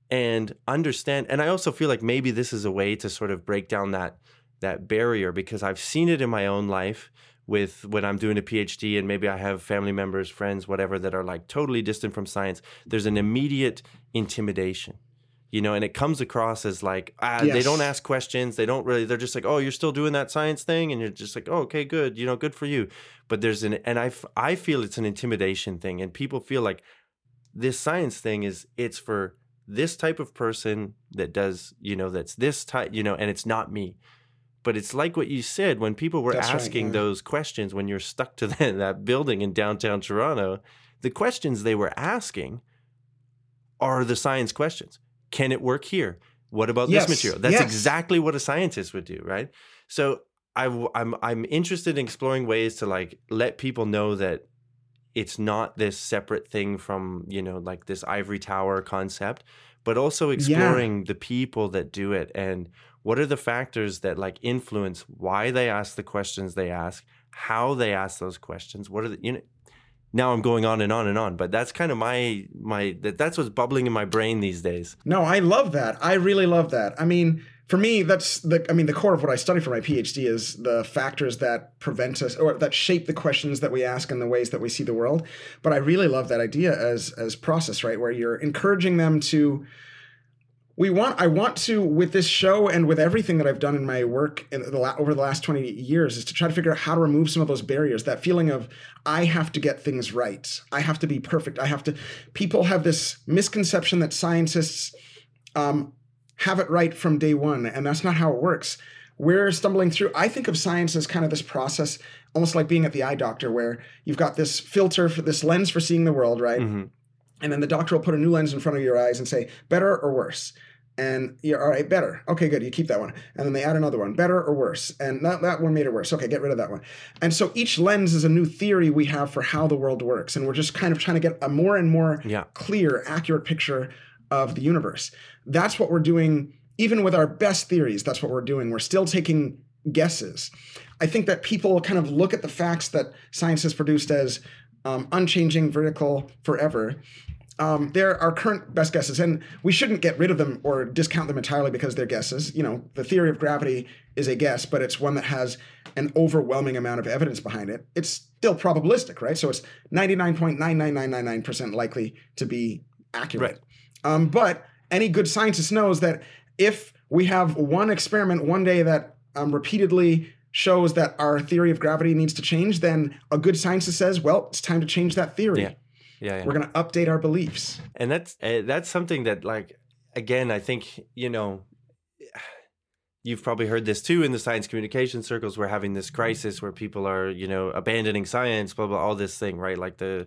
and understand and i also feel like maybe this is a way to sort of break down that that barrier because i've seen it in my own life with when i'm doing a phd and maybe i have family members friends whatever that are like totally distant from science there's an immediate intimidation you know and it comes across as like ah, they don't ask questions. They don't really they're just like oh you're still doing that science thing? And you're just like oh okay good you know good for you. But there's an and i i feel it's an intimidation thing and people feel like this science thing is it's for this type of person that does you know that's this type you know and it's not me. But it's like what you said when people were
That's right,
asking
yeah.
those questions when you're stuck to that, that building in downtown toronto the questions they were asking are the science questions can it work here what about
Yes,
this material that's
yes.
exactly what a scientist would do right so I, w- I'm I'm interested in exploring ways to like let people know that it's not this separate thing from you know like this ivory tower concept, but also exploring the people that do it and what are the factors that like influence why they ask the questions they ask, how they ask those questions, what are the you know. Now I'm going on and on and on, but that's kind of my my that, that's what's bubbling in my brain these days.
No, I love that. I really love that. I mean, for me, that's the. I mean, the core of what I study for my PhD is the factors that prevent us or that shape the questions that we ask and the ways that we see the world. But I really love that idea as as process, right, where you're encouraging them to. We want. I want to with this show and with everything that I've done in my work in the la- over the last twenty years is to try to figure out how to remove some of those barriers. That feeling of I have to get things right. I have to be perfect. I have to. People have this misconception that scientists um, have it right from day one, and that's not how it works. We're stumbling through. I think of science as kind of this process, almost like being at the eye doctor, where you've got this filter for this lens for seeing the world, right?
Mhm.
And then the doctor will put a new lens in front of your eyes and say, better or worse. And you're all right, better. Okay, good. You keep that one. And then they add another one, better or worse. And that, that one made it worse. Okay, get rid of that one. And so each lens is a new theory we have for how the world works. And we're just kind of trying to get a more and more
Yeah.
clear, accurate picture of the universe. That's what we're doing, even with our best theories. That's what we're doing. We're still taking guesses. I think that people kind of look at the facts that science has produced as um, unchanging, vertical, forever. Um, they're our current best guesses, and we shouldn't get rid of them or discount them entirely because they're guesses. You know, the theory of gravity is a guess, but it's one that has an overwhelming amount of evidence behind it. It's still probabilistic, right? So it's 99.99999% likely to be accurate.
Right.
Um, but any good scientist knows that if we have one experiment one day that um, repeatedly shows that our theory of gravity needs to change, then a good scientist says, well, it's time to change that theory.
Yeah. Yeah. yeah.
We're going to update our beliefs.
and that's uh, that's something that like again i think you know you've probably heard this too in the science communication circles we're having this crisis where people are you know abandoning science blah blah all this thing right like the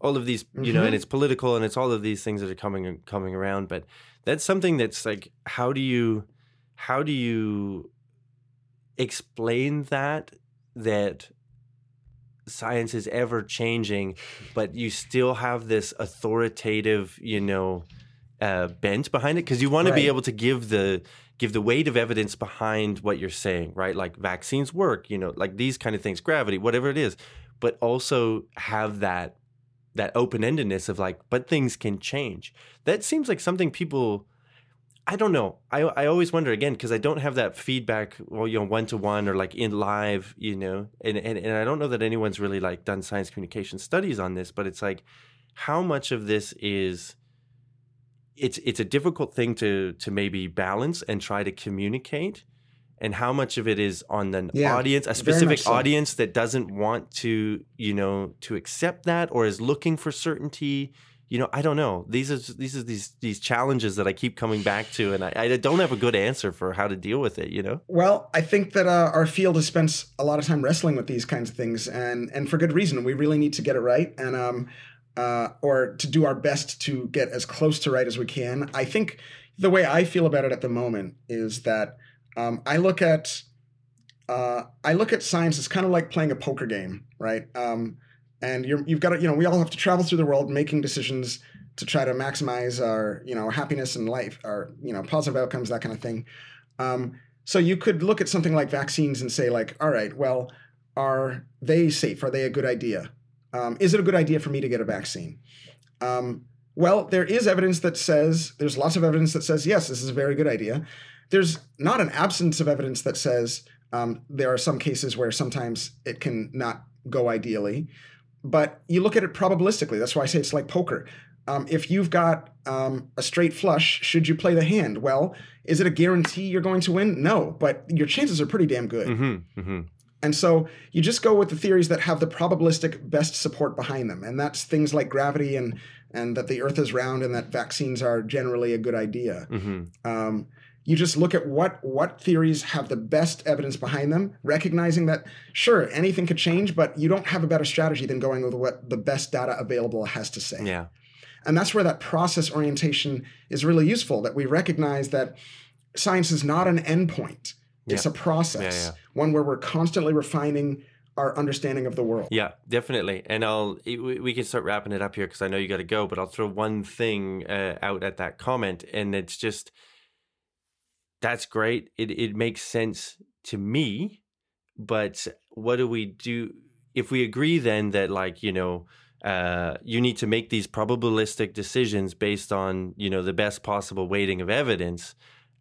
all of these you know
Mhm.
and it's political and it's all of these things that are coming coming around but that's something that's like how do you how do you explain that that science is ever changing but you still have this authoritative you know uh, bent behind it? Because you want to be able to give the give the weight of evidence behind what you're saying right? Like vaccines work you know like these kind of things gravity whatever it is but also have that that open-endedness of like but things can change. That seems like something people I don't know. I I always wonder again because I don't have that feedback, well, you know, one to one or like in live, you know, and, and and I don't know that anyone's really like done science communication studies on this, but it's like how much of this is it's it's a difficult thing to to maybe balance and try to communicate, and how much of it is on the
Yeah,
audience, a specific
so.
audience that doesn't want to, you know, to accept that or is looking for certainty you know, I don't know. These are these are these these challenges that I keep coming back to, and I, I don't have a good answer for how to deal with it. You know,
Well, I think that uh, our field has spent a lot of time wrestling with these kinds of things, and and for good reason. We really need to get it right, and um, uh, or to do our best to get as close to right as we can. I think the way I feel about it at the moment is that um, I look at uh, I look at science as kind of like playing a poker game, right? Um, and you're, you've got to, you know, we all have to travel through the world making decisions to try to maximize our, you know, happiness in life, our, you know, positive outcomes, that kind of thing. Um, so you could look at something like vaccines and say, like, all right, well, are they safe? Are they a good idea? Um, is it a good idea for me to get a vaccine? Um, well, there is evidence that says there's lots of evidence that says yes, this is a very good idea. There's not an absence of evidence that says um, there are some cases where sometimes it can not go ideally, but you look at it probabilistically. That's why I say it's like poker. Um, if you've got um, a straight flush, should you play the hand? Well, is it a guarantee you're going to win? No, but your chances are pretty damn good.
mm-hmm, mm-hmm.
And so you just go with the theories that have the probabilistic best support behind them. And that's things like gravity and and that the earth is round and that vaccines are generally a good idea.
Mm-hmm.
Um, you just look at what what theories have the best evidence behind them, recognizing that sure anything could change, but you don't have a better strategy than going with what the best data available has to say.
yeah,
And that's where that process orientation is really useful. That we recognize that science is not an endpoint; it's a process,
Yeah, yeah.
one where we're constantly refining our understanding of the world.
yeah, definitely. And I'll we we can start wrapping it up here because I know you got to go, but I'll throw one thing uh, out at that comment, and it's just that's great. It it makes sense to me, but what do we do if we agree then that like you know uh, you need to make these probabilistic decisions based on you know the best possible weighting of evidence?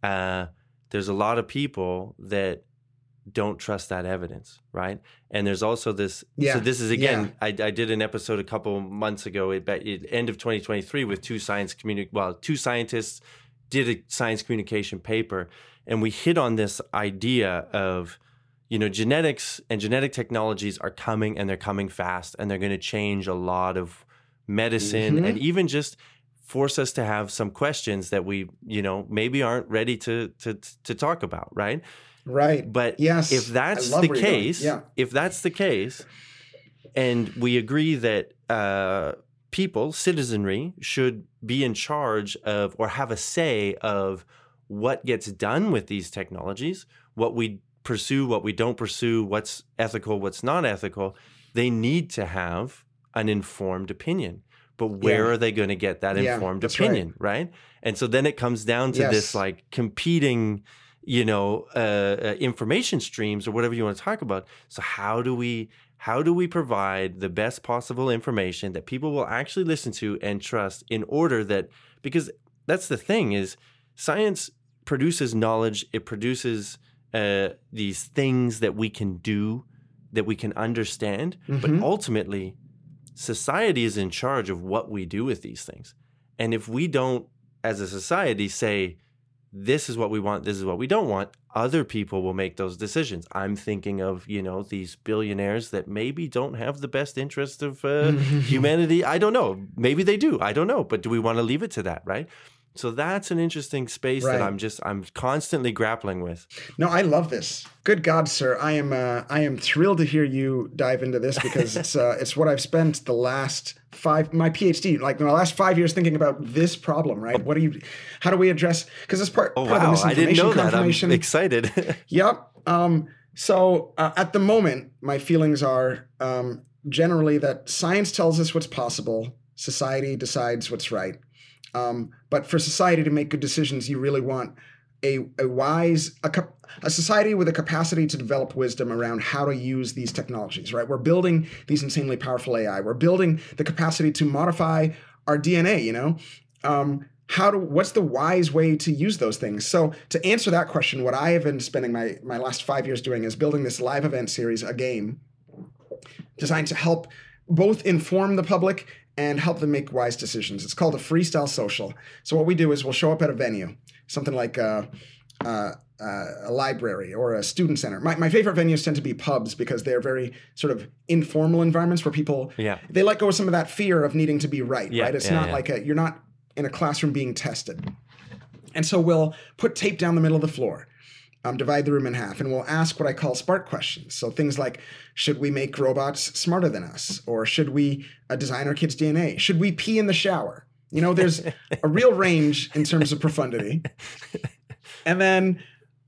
Uh, there's a lot of people that don't trust that evidence, right? And there's also this.
Yeah,
So this is again. I, I did an episode a couple months ago, at at end of 2023, with two science communi- well, two scientists did a science communication paper, and we hit on this idea of, you know, genetics and genetic technologies are coming and they're coming fast, and they're going to change a lot of medicine
Mhm.
and even just force us to have some questions that we, you know, maybe aren't ready to to to talk about, right?
Right.
But
Yes.
if that's the
where you're going.
case,
Yeah.
if that's the case, and we agree that uh, people, citizenry, should be in charge of or have a say of what gets done with these technologies, what we pursue, what we don't pursue, what's ethical, what's not ethical, they need to have an informed opinion. But where
Yeah.
are they going to get that
Yeah,
informed
that's right.
opinion, right. And so then it comes down to this like competing, you know, uh, uh, information streams or whatever you want to talk about. So how do we how do we provide the best possible information that people will actually listen to and trust in order that because that's the thing is science produces knowledge it produces uh, these things that we can do that we can understand but
Mhm.
ultimately society is in charge of what we do with these things and if we don't as a society say this is what we want this is what we don't want other people will make those decisions. I'm thinking of you know these billionaires that maybe don't have the best interest of uh, humanity. I don't know. Maybe they do. I don't know. But do we want to leave it to that right so that's an interesting space
Right.
that i'm just i'm constantly grappling with
No, I love this. Good God, sir! I am uh, I am thrilled to hear you dive into this because it's uh, it's what I've spent the last five my PhD like my last five years thinking about this problem. Right? What do you? How do we address? Because it's part,
oh
part
wow
of the
i didn't know that i'm excited
Yep. Um, so uh, at the moment, my feelings are um, generally that science tells us what's possible, society decides what's right. Um, but for society to make good decisions, you really want a, a wise, a, a society with a capacity to develop wisdom around how to use these technologies, right? We're building these insanely powerful AI. We're building the capacity to modify our DNA, you know? Um, how do what's the wise way to use those things so to answer that question what i have been spending my my last five years doing is building this live event series a game designed to help both inform the public and help them make wise decisions. It's called a freestyle social. So what we do is we'll show up at a venue something like uh, uh, a library or a student center. My, my favorite venues tend to be pubs because they're very sort of informal environments where people
yeah.
they let go of some of that fear of needing to be right,
Yeah,
right? It's
yeah,
not like a you're not in a classroom being tested. And so we'll put tape down the middle of the floor, um, divide the room in half, and we'll ask what I call spark questions. So things like, should we make robots smarter than us, or should we uh, design our kids' DNA? Should we pee in the shower? You know, there's a real range in terms of profundity. And then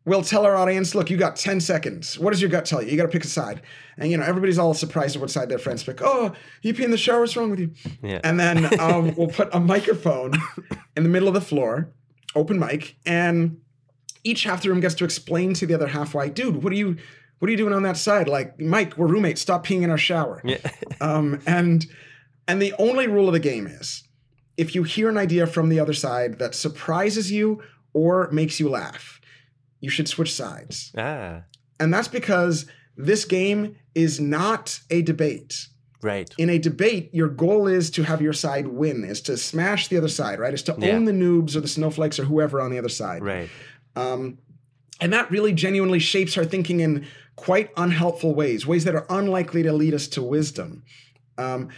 we'll tell our audience, look, you got 10 seconds. What does your gut tell you? You got to pick a side. And, you know, everybody's all surprised at what side their friends pick. Oh, you pee in the shower. What's wrong with you?
yeah
And then um, we'll put a microphone in the middle of the floor, open mic, and each half the room gets to explain to the other half why, dude, what are you, what are you doing on that side? Like, Mike, we're roommates. Stop peeing in our shower.
yeah
Um, and and the only rule of the game is, if you hear an idea from the other side that surprises you or makes you laugh, you should switch sides.
ah
And that's because this game is not a debate
right
in a debate, your goal is to have your side win, is to smash the other side, right? Is to
Yeah.
own the noobs or the snowflakes or whoever on the other side.
right
Um, and that really genuinely shapes our thinking in quite unhelpful ways, ways that are unlikely to lead us to wisdom. Um,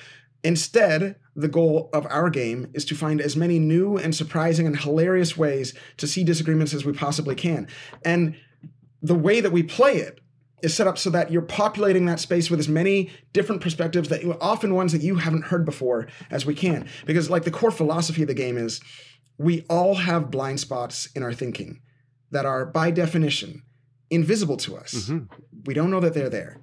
instead, the goal of our game is to find as many new and surprising and hilarious ways to see disagreements as we possibly can. And the way that we play it is set up so that you're populating that space with as many different perspectives that often ones that you haven't heard before as we can. Because like the core philosophy of the game is we all have blind spots in our thinking that are by definition invisible to us.
Mhm.
We don't know that they're there.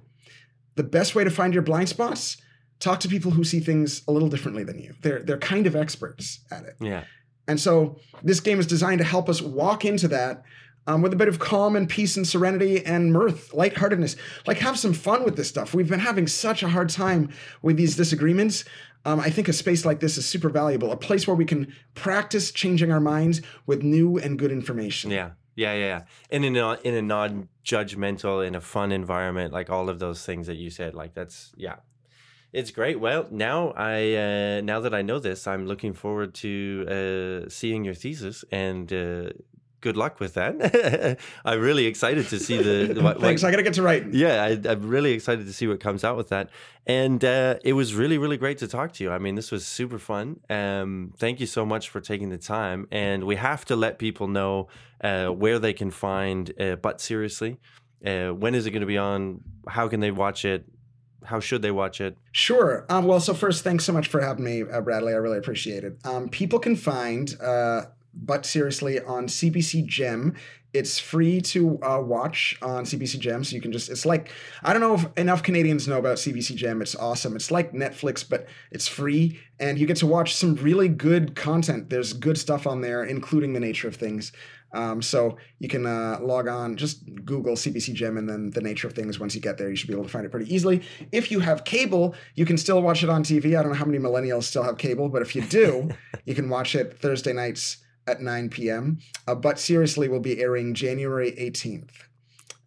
The best way to find your blind spots, talk to people who see things a little differently than you. They're they're kind of experts at it.
yeah
And so this game is designed to help us walk into that um, with a bit of calm and peace and serenity and mirth, lightheartedness. Like have some fun with this stuff. We've been having such a hard time with these disagreements. Um, I think a space like this is super valuable, a place where we can practice changing our minds with new and good information.
Yeah, yeah, yeah, yeah. In a in a non-judgmental, in a fun environment, like all of those things that you said, like that's yeah, it's great. Well, now I uh, now that I know this, I'm looking forward to uh, seeing your thesis and. Uh, Good luck with that. I'm really excited to see the. what-
Thanks.
what-
I got to get to writing.
yeah, I, I'm really excited to see what comes out with that. And uh, it was really, really great to talk to you. I mean, this was super fun. Um, thank you so much for taking the time. And we have to let people know uh, where they can find uh, Butt Seriously. Uh, when is it going to be on? How can they watch it? How should they watch it?
Sure. Um, well, so first, thanks so much for having me, uh, Bradley. I really appreciate it. Um, people can find uh, Butt Seriously on CBC Gem. It's free to uh, watch on CBC Gem, so you can just. It's like I don't know if enough Canadians know about CBC Gem. It's awesome. It's like Netflix, but it's free, and you get to watch some really good content. There's good stuff on there, including the nature of things. Um, so you can uh, log on, just Google CBC Gem and then the nature of things. Once you get there, you should be able to find it pretty easily. If you have cable, you can still watch it on TV. I don't know how many millennials still have cable, but if you do, you can watch it Thursday nights at 9 p.m. Uh, Butt Seriously, we'll be airing January 18th.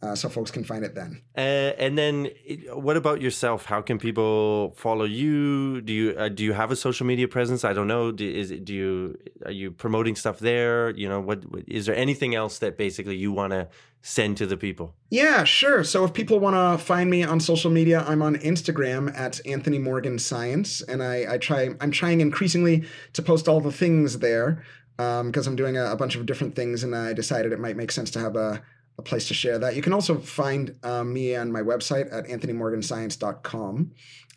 Uh, so folks can find it then.
Uh, and then, what about yourself? How can people follow you? Do you uh, do you have a social media presence? I don't know. Do, is do you are you promoting stuff there? You know, what is there anything else that basically you want to send to the people?
Yeah, sure. So if people want to find me on social media, I'm on Instagram at Anthony Morgan Science, and I, I try I'm trying increasingly to post all the things there because um, I'm doing a, a bunch of different things, and I decided it might make sense to have a a place to share that. You can also find um, me on my website at anthonymorganscience.com.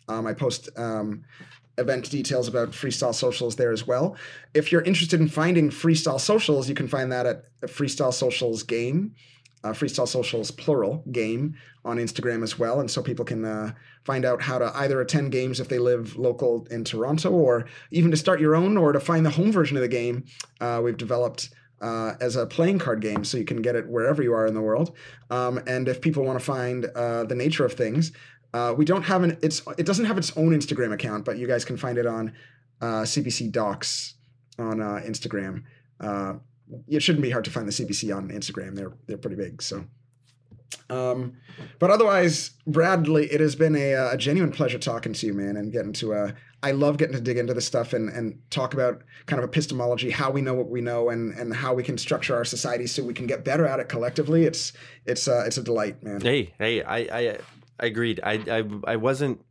Um, I post um, event details about Freestyle Socials there as well. If you're interested in finding Freestyle Socials, you can find that at Freestyle Socials Game, uh, Freestyle Socials plural game on Instagram as well. And so people can uh, find out how to either attend games if they live local in Toronto or even to start your own or to find the home version of the game. Uh, we've developed uh, as a playing card game, so you can get it wherever you are in the world. Um, and if people want to find uh, the nature of things, uh, we don't have an it's it doesn't have its own Instagram account, but you guys can find it on CBC uh, Docs on Instagram. It shouldn't be hard to find the CBC on Instagram. They're they're pretty big, so. Um, but otherwise, Bradley, it has been a, a, genuine pleasure talking to you, man, and getting to. Uh, I love getting to dig into this stuff and and talk about kind of epistemology, how we know what we know, and and how we can structure our society so we can get better at it collectively. It's it's uh, it's a delight, man.
Hey, hey, I I, I agreed. I, I I wasn't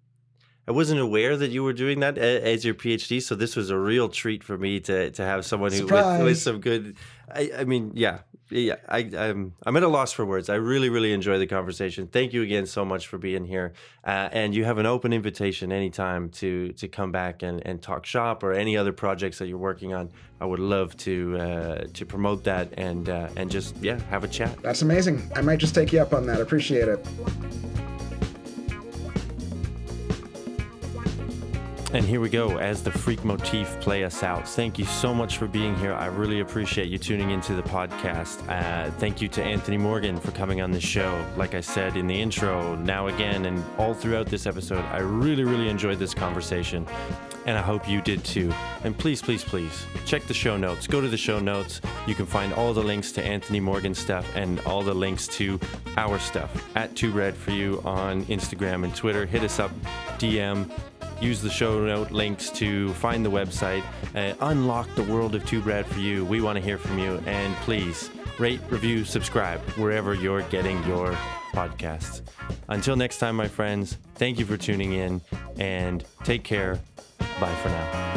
I wasn't aware that you were doing that as your PhD, so this was a real treat for me to to have someone who with, with, some good. I, I mean, yeah, yeah, I, I'm I'm at a loss for words. I really really enjoy the conversation. Thank you again so much for being here. Uh, and you have an open invitation anytime to to come back and, and talk shop or any other projects that you're working on. I would love to uh, to promote that and uh, and just yeah have a chat.
That's amazing. I might just take you up on that. Appreciate it.
And here we go as the freak motif play us out. Thank you so much for being here. I really appreciate you tuning into the podcast. Uh, thank you to Anthony Morgan for coming on the show. Like I said in the intro, now again, and all throughout this episode, I really, really enjoyed this conversation. And I hope you did too. And please, please, please check the show notes. Go to the show notes. You can find all the links to Anthony Morgan stuff and all the links to our stuff at Too Rad for You on Instagram and Twitter. Hit us up, DM, use the show note links to find the website, uh, unlock the world of Too Rad for you. We want to hear from you, and please rate, review, subscribe wherever you're getting your podcasts. Until next time, my friends, thank you for tuning in and take care. Bye for now.